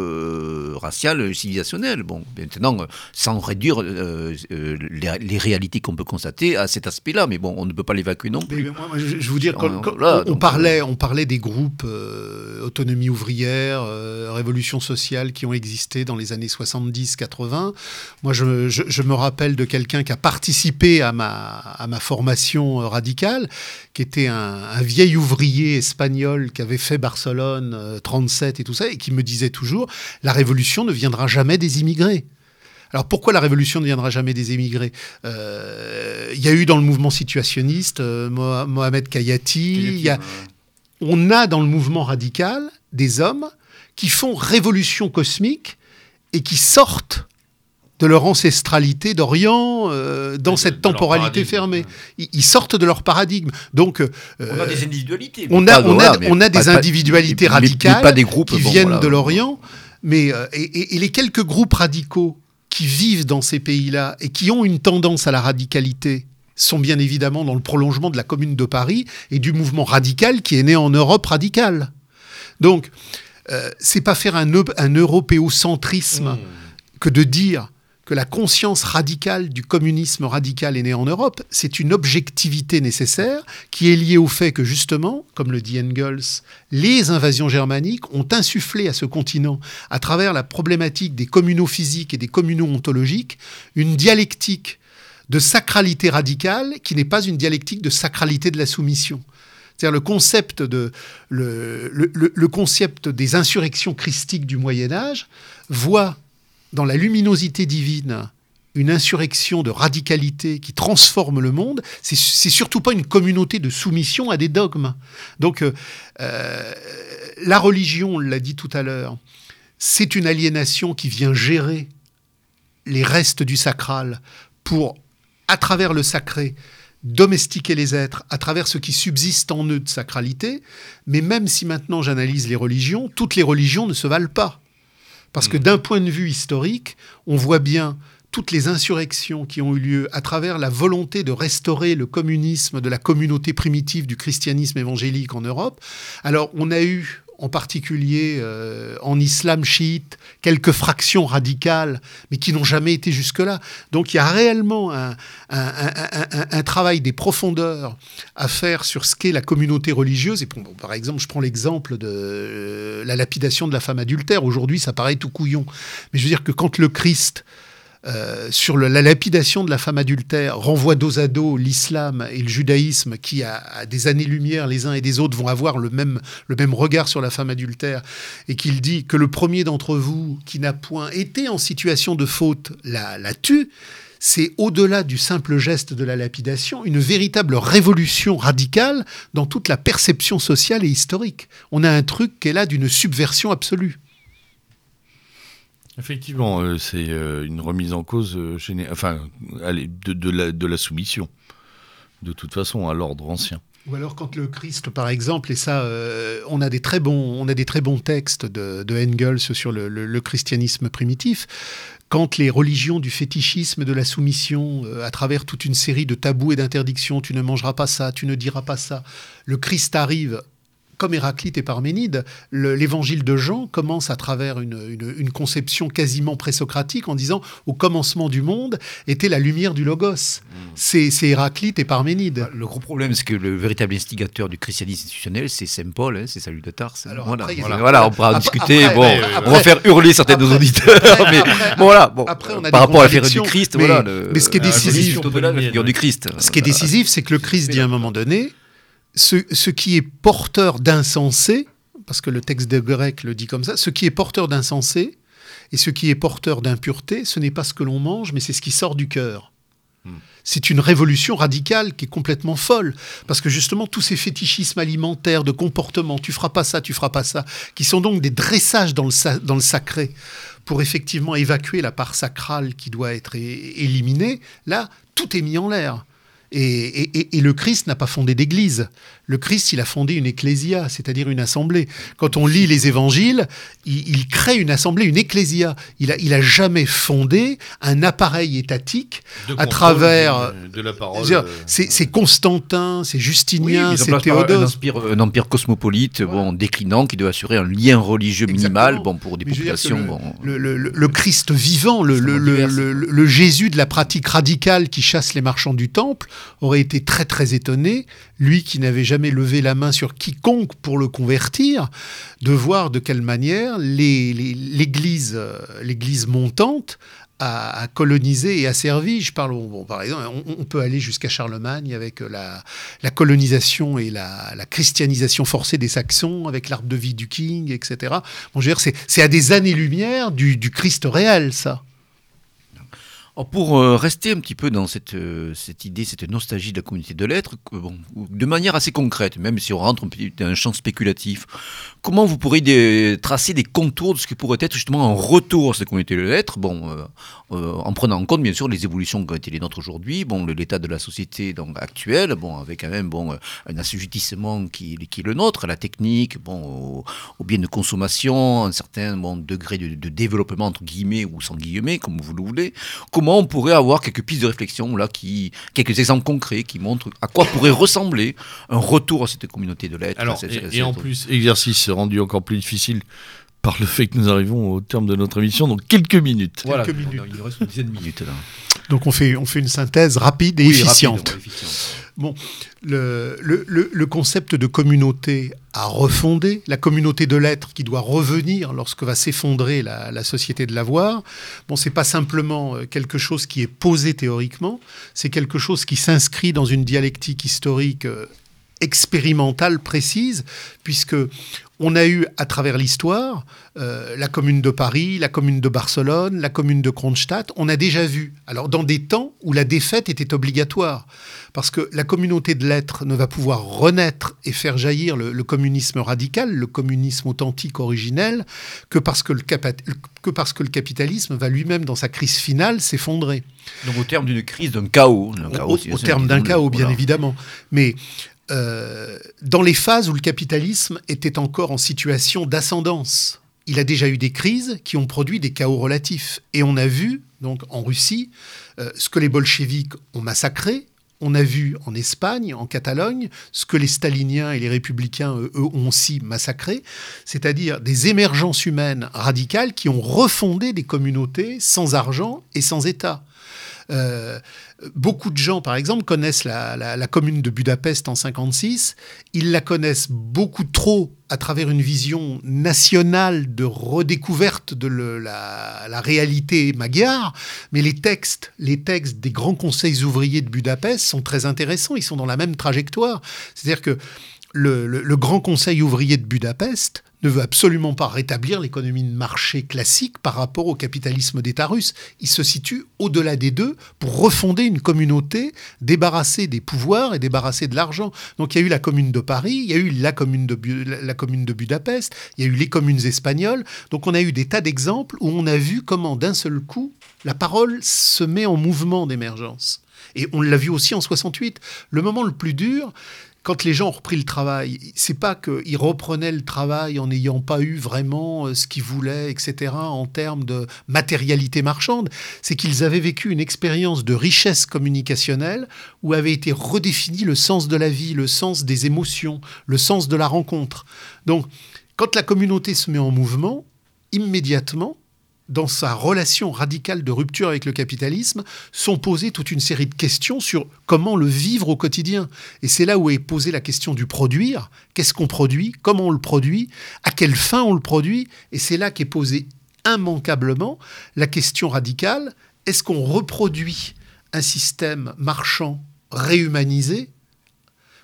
S3: ethnico-raciales, civilisationnelles. Bon, maintenant, euh, sans réduire euh, euh, les, les réalités qu'on peut constater à cet aspect-là, mais bon, on ne peut pas l'évacuer non plus.
S2: mais moi, moi, je, je vous dire, quand,
S3: On-
S2: quand
S3: voilà,
S2: on,
S3: donc,
S2: parlait, on parlait des groupes euh, autonomie ouvrière, euh, révolution sociale qui ont existé dans les années 70-80. Moi, je, je- je me rappelle de quelqu'un qui a participé à ma, à ma formation euh, radicale, qui était un, un vieil ouvrier espagnol qui avait fait Barcelone euh, 37 et tout ça, et qui me disait toujours, la révolution ne viendra jamais des immigrés. Alors pourquoi la révolution ne viendra jamais des émigrés Euh, Il y a eu dans le mouvement situationniste euh, Moha- Mohamed Kayati, il y a- on a dans le mouvement radical des hommes qui font révolution cosmique et qui sortent de leur ancestralité d'Orient euh, dans
S1: de-
S2: cette
S1: de
S2: temporalité fermée.
S1: ouais.
S2: Ils, ils sortent de leur paradigme. Donc, euh,
S3: On a des individualités.
S2: on a,
S3: pas de-
S2: on a,
S3: voilà, mais
S2: on a des
S3: pas- pas-
S2: individualités
S3: mais- mais
S2: radicales
S3: pas des groupes
S2: qui
S3: bon,
S2: viennent
S3: voilà.
S2: de l'Orient, mais euh, et, et- et les quelques groupes radicaux qui vivent dans ces pays-là et qui ont une tendance à la radicalité sont bien évidemment dans le prolongement de la Commune de Paris et du mouvement radical qui est né en Europe radicale. Donc, euh, c'est pas faire un, un européocentrisme que de dire que la conscience radicale du communisme radical est née en Europe, c'est une objectivité nécessaire qui est liée au fait que justement, comme le dit Engels, les invasions germaniques ont insufflé à ce continent, à travers la problématique des communaux physiques et des communaux ontologiques, une dialectique de sacralité radicale qui n'est pas une dialectique de sacralité de la soumission. C'est-à-dire le concept, le concept des insurrections christiques du Moyen Âge voit dans la luminosité divine une insurrection de radicalité qui transforme le monde, c'est surtout pas une communauté de soumission à des dogmes. Donc euh, euh, la religion, on l'a dit tout à l'heure, c'est une aliénation qui vient gérer les restes du sacral pour, à travers le sacré, domestiquer les êtres à travers ce qui subsiste en eux de sacralité. Mais même si maintenant j'analyse les religions, toutes les religions ne se valent pas. Parce que d'un point de vue historique, on voit bien toutes les insurrections qui ont eu lieu à travers la volonté de restaurer le communisme de la communauté primitive du christianisme évangélique en Europe. Alors on a eu en particulier euh, en islam chiite quelques fractions radicales, mais qui n'ont jamais été jusque-là. Donc il y a réellement un, un- travail des profondeurs à faire sur ce qu'est la communauté religieuse. Et par exemple, je prends l'exemple de euh, la lapidation de la femme adultère. Aujourd'hui, ça paraît tout couillon. Mais je veux dire que quand le Christ euh, sur la lapidation de la femme adultère renvoie dos à dos l'islam et le judaïsme qui, à, à des années-lumière, les uns et des autres, vont avoir le même, le même regard sur la femme adultère, et qu'il dit que le premier d'entre vous qui n'a point été en situation de faute la, la tue, c'est au-delà du simple geste de la lapidation, une véritable révolution radicale dans toute la perception sociale et historique. On a un truc qui est là d'une subversion absolue.
S1: Effectivement, euh, c'est euh, une remise en cause euh, enfin, de, la, soumission, de toute façon, à l'ordre ancien.
S2: Ou alors quand le Christ, par exemple, et ça, on, a des très bons, on a des très bons textes de, Engels sur le, christianisme primitif, quand les religions du fétichisme, de la soumission, à travers toute une série de tabous et d'interdictions, tu ne mangeras pas ça, tu ne diras pas ça, le Christ arrive. Comme Héraclite et Parménide, le- l'évangile de Jean commence à travers une, une- une conception quasiment présocratique en disant au commencement du monde était la lumière du Logos. C'est c'est Héraclite et Parménide.
S3: Le gros problème, c'est que le véritable instigateur du christianisme institutionnel, c'est Saint Paul, hein, c'est Salut de Tarse.
S2: Alors
S3: voilà,
S2: après,
S3: on pourra discuter.
S2: après-
S3: bon,
S2: après-
S3: on va faire hurler certains de nos auditeurs, mais bon, voilà. Bon,
S2: après, on a
S3: par rapport à la figure du Christ,
S2: mais-
S3: voilà. le-
S2: mais ce qui est décisif-
S3: religion au-delà de la figure du Christ.
S2: Ce qui est décisif, c'est que le Christ dit à un moment donné, ce, ce qui est porteur d'insensé, parce que le texte de grec le dit comme ça, ce qui est porteur d'insensé et ce qui est porteur d'impureté, ce n'est pas ce que l'on mange, mais c'est ce qui sort du cœur. C'est une révolution radicale qui est complètement folle, parce que justement tous ces fétichismes alimentaires, de comportement, tu feras pas ça, tu feras pas ça, qui sont donc des dressages dans le, dans le sacré, pour effectivement évacuer la part sacrale qui doit être éliminée, là, tout est mis en l'air. Et, le Christ n'a pas fondé d'église. Le Christ, il a fondé une ecclésia, c'est-à-dire une assemblée. Quand on lit les évangiles, il, il crée une assemblée, une ecclésia. Il a, il a jamais fondé un appareil étatique
S1: De
S2: à travers.
S1: de, de la parole. Euh,
S2: C'est Constantin, c'est Justinien, c'est
S3: par un
S2: Théodose.
S3: empire, un empire cosmopolite, bon, déclinant, qui doit assurer un lien religieux minimal,
S2: Exactement.
S3: bon, pour des populations. bon,
S2: le, le- le- le Christ vivant, le, le-
S3: Extrêmement
S2: le-
S3: divers.
S2: le- le Jésus de la pratique radicale qui chasse les marchands du temple, aurait été très très étonné, lui qui n'avait jamais levé la main sur quiconque pour le convertir, de voir de quelle manière les- les- l'Église euh, l'Église montante a, a colonisé et a servi. Je parle, bon, par exemple, on, peut aller jusqu'à Charlemagne avec la, colonisation et la, christianisation forcée des Saxons, avec l'arbre de vie du King, etc. Bon, c'est- à des années-lumière du Christ réel, ça.
S3: Pour euh, rester un petit peu dans cette, euh, cette idée, cette nostalgie de la communauté de lettres, bon, de manière assez concrète, même si on rentre dans un champ spéculatif, comment vous pourriez tracer des contours de ce que pourrait être justement un retour à cette communauté de lettres, bon, euh, en prenant en compte bien sûr les évolutions qui ont été les nôtres aujourd'hui, bon, l'état de la société donc, actuelle, bon, avec quand même bon, un assujettissement qui, qui est le nôtre, à la technique, bon, au, au bien de consommation, un certain bon, degré de, de développement entre guillemets ou sans guillemets, comme vous le voulez. Comment on pourrait avoir quelques pistes de réflexion là, qui, quelques exemples concrets qui montrent à quoi pourrait ressembler un retour à cette communauté de lettres.
S1: Alors,
S3: cette-
S1: et, en plus, exercice rendu encore plus difficile par le fait que nous arrivons au terme de notre émission dans quelques minutes.
S3: voilà,
S2: quelques minutes.
S3: il nous reste une dizaine de minutes là.
S2: Donc on fait, on fait une synthèse rapide et
S3: Oui,
S2: efficiente.
S3: rapide, ouais, efficiente.
S2: Le, le- concept de communauté à refonder, la communauté de l'être qui doit revenir lorsque va s'effondrer la, la société de l'avoir, bon, c'est pas simplement euh, quelque chose qui est posé théoriquement, c'est quelque chose qui s'inscrit dans une dialectique historique euh, expérimentale précise, puisque on a eu à travers l'histoire euh, la commune de Paris, la commune de Barcelone, la commune de Kronstadt. On a déjà vu, alors dans des temps où la défaite était obligatoire, parce que la communauté de l'être ne va pouvoir renaître et faire jaillir le, le communisme radical, le communisme authentique originel, que parce que le, que parce que le capitalisme va lui-même, dans sa crise finale, s'effondrer.
S3: Donc au terme d'une crise, d'un chaos. d'un chaos,
S2: au, au terme d'un chaos, bien
S3: voilà.
S2: évidemment. Mais dans les phases où le capitalisme était encore en situation d'ascendance, il a déjà eu des crises qui ont produit des chaos relatifs. Et on a vu, donc en Russie, euh, ce que les bolcheviks ont massacré. On a vu en Espagne, en Catalogne, ce que les staliniens et les républicains, eux, ont aussi massacré, c'est-à-dire des émergences humaines radicales qui ont refondé des communautés sans argent et sans État. Euh, beaucoup de gens, par exemple, connaissent la, commune de Budapest en 56. Ils la connaissent beaucoup trop à travers une vision nationale de redécouverte de la, la réalité magyare. Mais les textes, les textes des grands conseils ouvriers de Budapest sont très intéressants. Ils sont dans la même trajectoire. C'est-à-dire que le, Grand Conseil ouvrier de Budapest ne veut absolument pas rétablir l'économie de marché classique par rapport au capitalisme d'État russe. Il se situe au-delà des deux pour refonder une communauté débarrassée des pouvoirs et débarrassée de l'argent. Donc il y a eu la commune de Paris, il y a eu la commune de, la commune de Budapest, il y a eu les communes espagnoles. Donc on a eu des tas d'exemples où on a vu comment d'un seul coup la parole se met en mouvement d'émergence. Et on l'a vu aussi en 68. Le moment le plus dur, quand les gens ont repris le travail, c'est pas qu'ils reprenaient le travail en n'ayant pas eu vraiment euh, ce qu'ils voulaient, etc., en termes de matérialité marchande, c'est qu'ils avaient vécu une expérience de richesse communicationnelle où avait été redéfini le sens de la vie, le sens des émotions, le sens de la rencontre. Donc, quand la communauté se met en mouvement, immédiatement, dans sa relation radicale de rupture avec le capitalisme, sont posées toute une série de questions sur comment le vivre au quotidien. Et c'est là où est posée la question du produire. Qu'est-ce qu'on produit? Comment on le produit? À quelle fin on le produit? Et c'est là qu'est posée immanquablement la question radicale. Est-ce qu'on reproduit un système marchand réhumanisé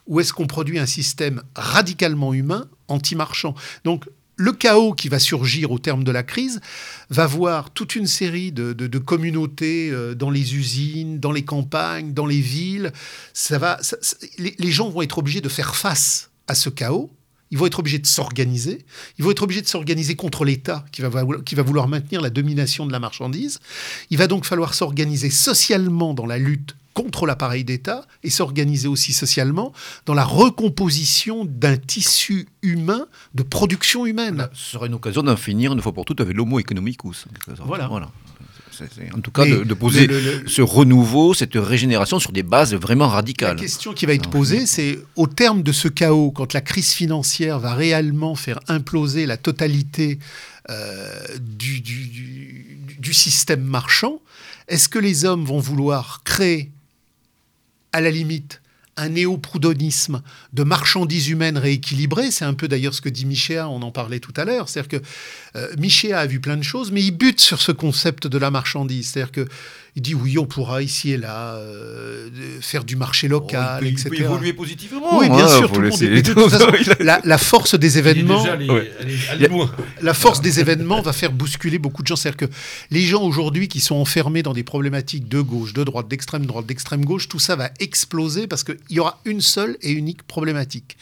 S2: ou est-ce qu'on produit un système radicalement humain, anti-marchand? Donc, le chaos qui va surgir au terme de la crise va voir toute une série de, communautés euh, dans les usines, dans les campagnes, dans les villes. Ça va, les, les gens vont être obligés de faire face à ce chaos. Ils vont être obligés de s'organiser. Ils vont être obligés de s'organiser contre l'État qui va, qui va vouloir maintenir la domination de la marchandise. Il va donc falloir s'organiser socialement dans la lutte contre l'appareil d'État et s'organiser aussi socialement dans la recomposition d'un tissu humain de production humaine.
S3: Ce serait une occasion d'en finir une fois pour toutes avec l'homo economicus.
S2: Voilà.
S3: C'est- en tout cas, de, de poser
S2: le- le- le-
S3: ce renouveau, cette régénération sur des bases vraiment
S2: La
S3: radicales.
S2: question qui va être posée, c'est au terme de ce chaos, quand la crise financière va réellement faire imploser la totalité euh, du, du- du- du système marchand, est-ce que les hommes vont vouloir créer, à la limite, un néo-proudonisme de marchandises humaines rééquilibrées C'est un peu d'ailleurs ce que dit Michéa, on en parlait tout à l'heure. C'est-à-dire que euh, Michéa a vu plein de choses, mais il bute sur ce concept de la marchandise. C'est-à-dire que il dit oui, on pourra ici et là euh, faire du marché local,
S3: Oh, il peut-
S2: etc.
S3: il peut évoluer positivement.
S2: Oui, bien sûr,
S3: faut
S2: tout le monde.
S3: laisser-
S2: mais de toute façon,
S3: Il a-
S2: la, la force des événements,
S3: Ouais.
S2: la force des événements va faire bousculer beaucoup de gens. C'est-à-dire que les gens aujourd'hui qui sont enfermés dans des problématiques de gauche, de droite, d'extrême droite, d'extrême gauche, tout ça va exploser parce qu'il y aura une seule et unique problématique.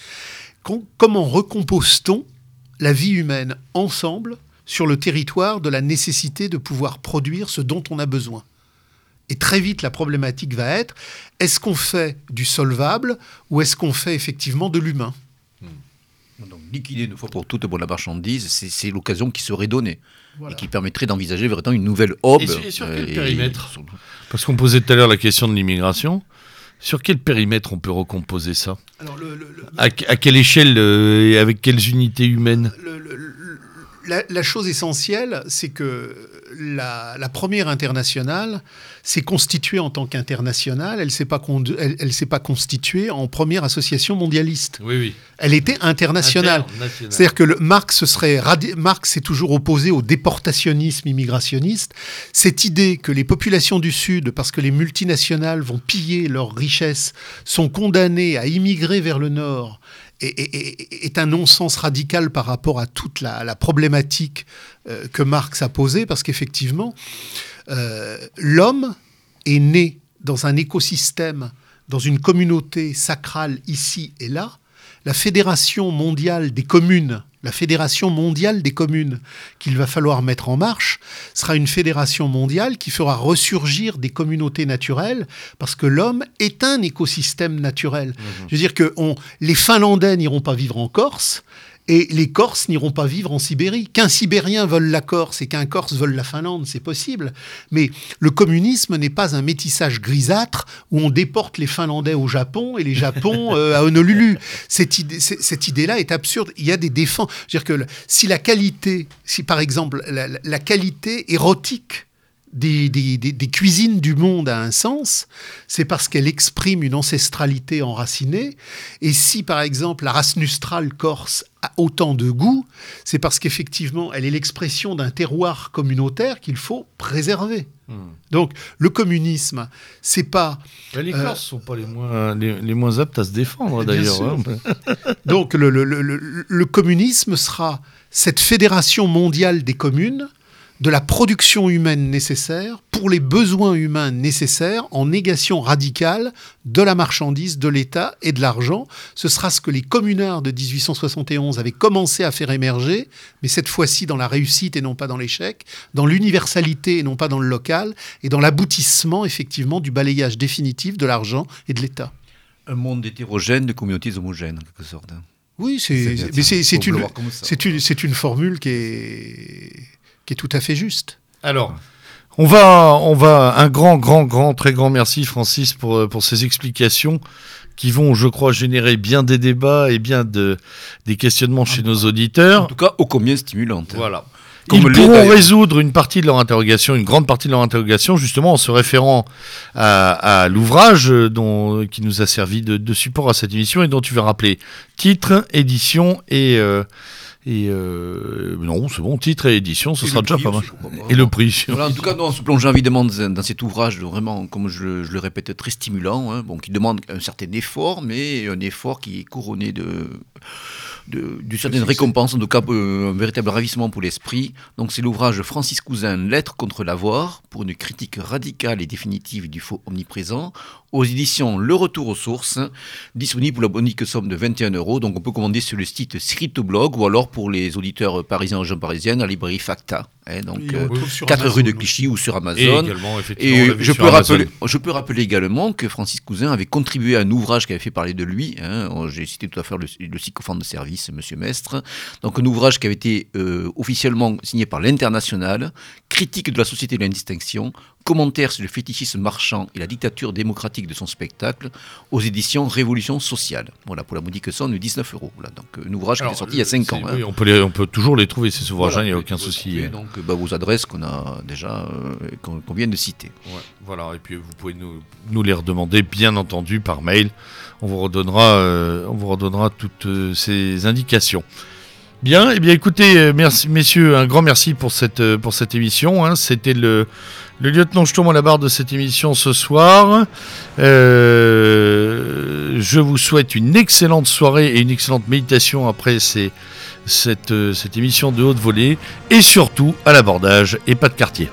S2: Com- comment recompose-t-on la vie humaine ensemble sur le territoire de la nécessité de pouvoir produire ce dont on a besoin? Et très vite, la problématique va être est-ce qu'on fait du solvable ou est-ce qu'on fait effectivement de l'humain?
S3: Donc, liquider une fois pour toutes pour la marchandise, c'est c'est l'occasion qui serait donnée
S2: Voilà.
S3: et qui permettrait d'envisager véritablement une nouvelle aube.
S1: Et sur- et sur quel
S3: euh,
S1: périmètre? Parce qu'on posait tout à l'heure la question de l'immigration. Sur quel périmètre on peut recomposer ça?
S2: Alors, le- le- le-
S1: à, à quelle échelle euh, et avec quelles unités humaines?
S2: le- le- le- la, la chose essentielle, c'est que la, la première internationale s'est constituée en tant qu'internationale, elle ne s'est pas, condu- elle, elle s'est pas constituée en première association mondialiste.
S1: Oui, oui.
S2: Elle était internationale. C'est-à-dire que le, Marx, se serait Marx s'est toujours opposé au déportationnisme immigrationniste. Cette idée que les populations du Sud, parce que les multinationales vont piller leurs richesses, sont condamnées à immigrer vers le Nord est, est- un non-sens radical par rapport à toute la, la problématique euh, que Marx a posée, parce qu'effectivement, euh, l'homme est né dans un écosystème, dans une communauté sacrale ici et là. La Fédération mondiale des communes, la Fédération mondiale des communes qu'il va falloir mettre en marche, sera une fédération mondiale qui fera ressurgir des communautés naturelles, parce que l'homme est un écosystème naturel. Je veux dire que on- les Finlandais n'iront pas vivre en Corse, et les Corses n'iront pas vivre en Sibérie. Qu'un Sibérien vole la Corse et qu'un Corse vole la Finlande, c'est possible. Mais le communisme n'est pas un métissage grisâtre où on déporte les Finlandais au Japon et les Japons euh, à Honolulu. Cette idée, c'est- cette idée-là est absurde. Il y a des défenses. Dire que si la qualité, si par exemple la qualité érotique des, des- des- des cuisines du monde a un sens, c'est parce qu'elle exprime une ancestralité enracinée. Et si, par exemple, la race nustrale corse a autant de goût, c'est parce qu'effectivement, elle est l'expression d'un terroir communautaire qu'il faut préserver. Donc, le communisme, c'est pas
S1: les
S2: Euh,
S1: Corses sont pas les moins, les, les moins aptes à se défendre d'ailleurs. hein.
S2: Donc le, le- le- le- le communisme sera cette fédération mondiale des communes de la production humaine nécessaire pour les besoins humains nécessaires en négation radicale de la marchandise, de l'État et de l'argent. Ce sera ce que les communards de 1871 avaient commencé à faire émerger, mais cette fois-ci dans la réussite et non pas dans l'échec, dans l'universalité et non pas dans le local, et dans l'aboutissement effectivement du balayage définitif de l'argent et de l'État.
S3: Un monde hétérogène de communautés homogènes, en quelque sorte. hein.
S2: Oui, c'est une, une formule qui est, qui est tout à fait juste.
S1: Alors, on va, on va, un grand, grand, grand, très grand merci Francis pour, euh, pour ces explications qui vont, je crois, générer bien des débats et bien de, des questionnements chez nos
S3: En
S1: auditeurs.
S3: tout cas, ô combien stimulante.
S1: Voilà.
S3: Comme
S1: Ils pourront résoudre une partie de leur interrogation, une grande partie de leur interrogation, justement en se référant à, à l'ouvrage euh, dont qui nous a servi de, de support à cette émission et dont tu vas rappeler titre, édition et euh, et euh, non, c'est bon, titre et édition, ce
S3: Et
S1: sera déjà pas mal. Et le prix.
S3: Voilà, en tout cas, nous, on se plonge évidemment dans, cet ouvrage vraiment, comme je, je le répète, très stimulant, hein, bon, qui demande un certain effort, mais un effort qui est couronné de d'une certaine récompense, en tout cas euh, un véritable ravissement pour l'esprit. Donc c'est l'ouvrage Francis Cousin, Lettres contre l'avoir, pour une critique radicale et définitive du faux omniprésent, aux éditions Le Retour aux Sources, disponible pour la bonique somme de 21 euros. Donc on peut commander sur le site Scriptoblog ou alors pour les auditeurs parisiens en région parisienne, à la librairie Facta. Hein, donc
S2: Et
S3: euh,
S2: le trouve sur
S3: 4
S2: Amazon
S3: rue de. Clichy ou sur Amazon. Et je
S1: sur
S3: peux,
S1: Amazon.
S3: rappeler, je peux rappeler également que Francis Cousin avait contribué à un ouvrage qui avait fait parler de lui. hein. J'ai cité tout à fait le, le de service, Monsieur Mestre. Donc un ouvrage qui avait été euh, officiellement signé par l'International, critique de la société de l'indistinction, commentaire sur le fétichisme marchand et la dictature démocratique de son spectacle, aux éditions Révolution sociale. Voilà, pour la modique somme de 19 euros. Voilà, donc un ouvrage qui est sorti il y a 5 ans.
S1: c'est-
S3: hein.
S1: oui, on, peut les- on peut toujours les trouver, ces ouvrages, il
S3: Voilà,
S1: n'y a aucun souci.
S3: trouver, Donc, bah, adresses qu'on a déjà, euh, qu'on vient de citer.
S1: Voilà, et puis vous pouvez nous, les redemander, bien entendu, par mail. On vous redonnera, euh, on vous redonnera toutes euh, ces indications. Bien, et bien écoutez, merci, messieurs, un grand merci pour cette, pour cette émission. hein. C'était le, le lieutenant Sturm à la barre de cette émission ce soir. Je vous souhaite une excellente soirée et une excellente méditation après ces, cette, euh, cette émission de haute volée. Et surtout, à l'abordage et pas de quartier.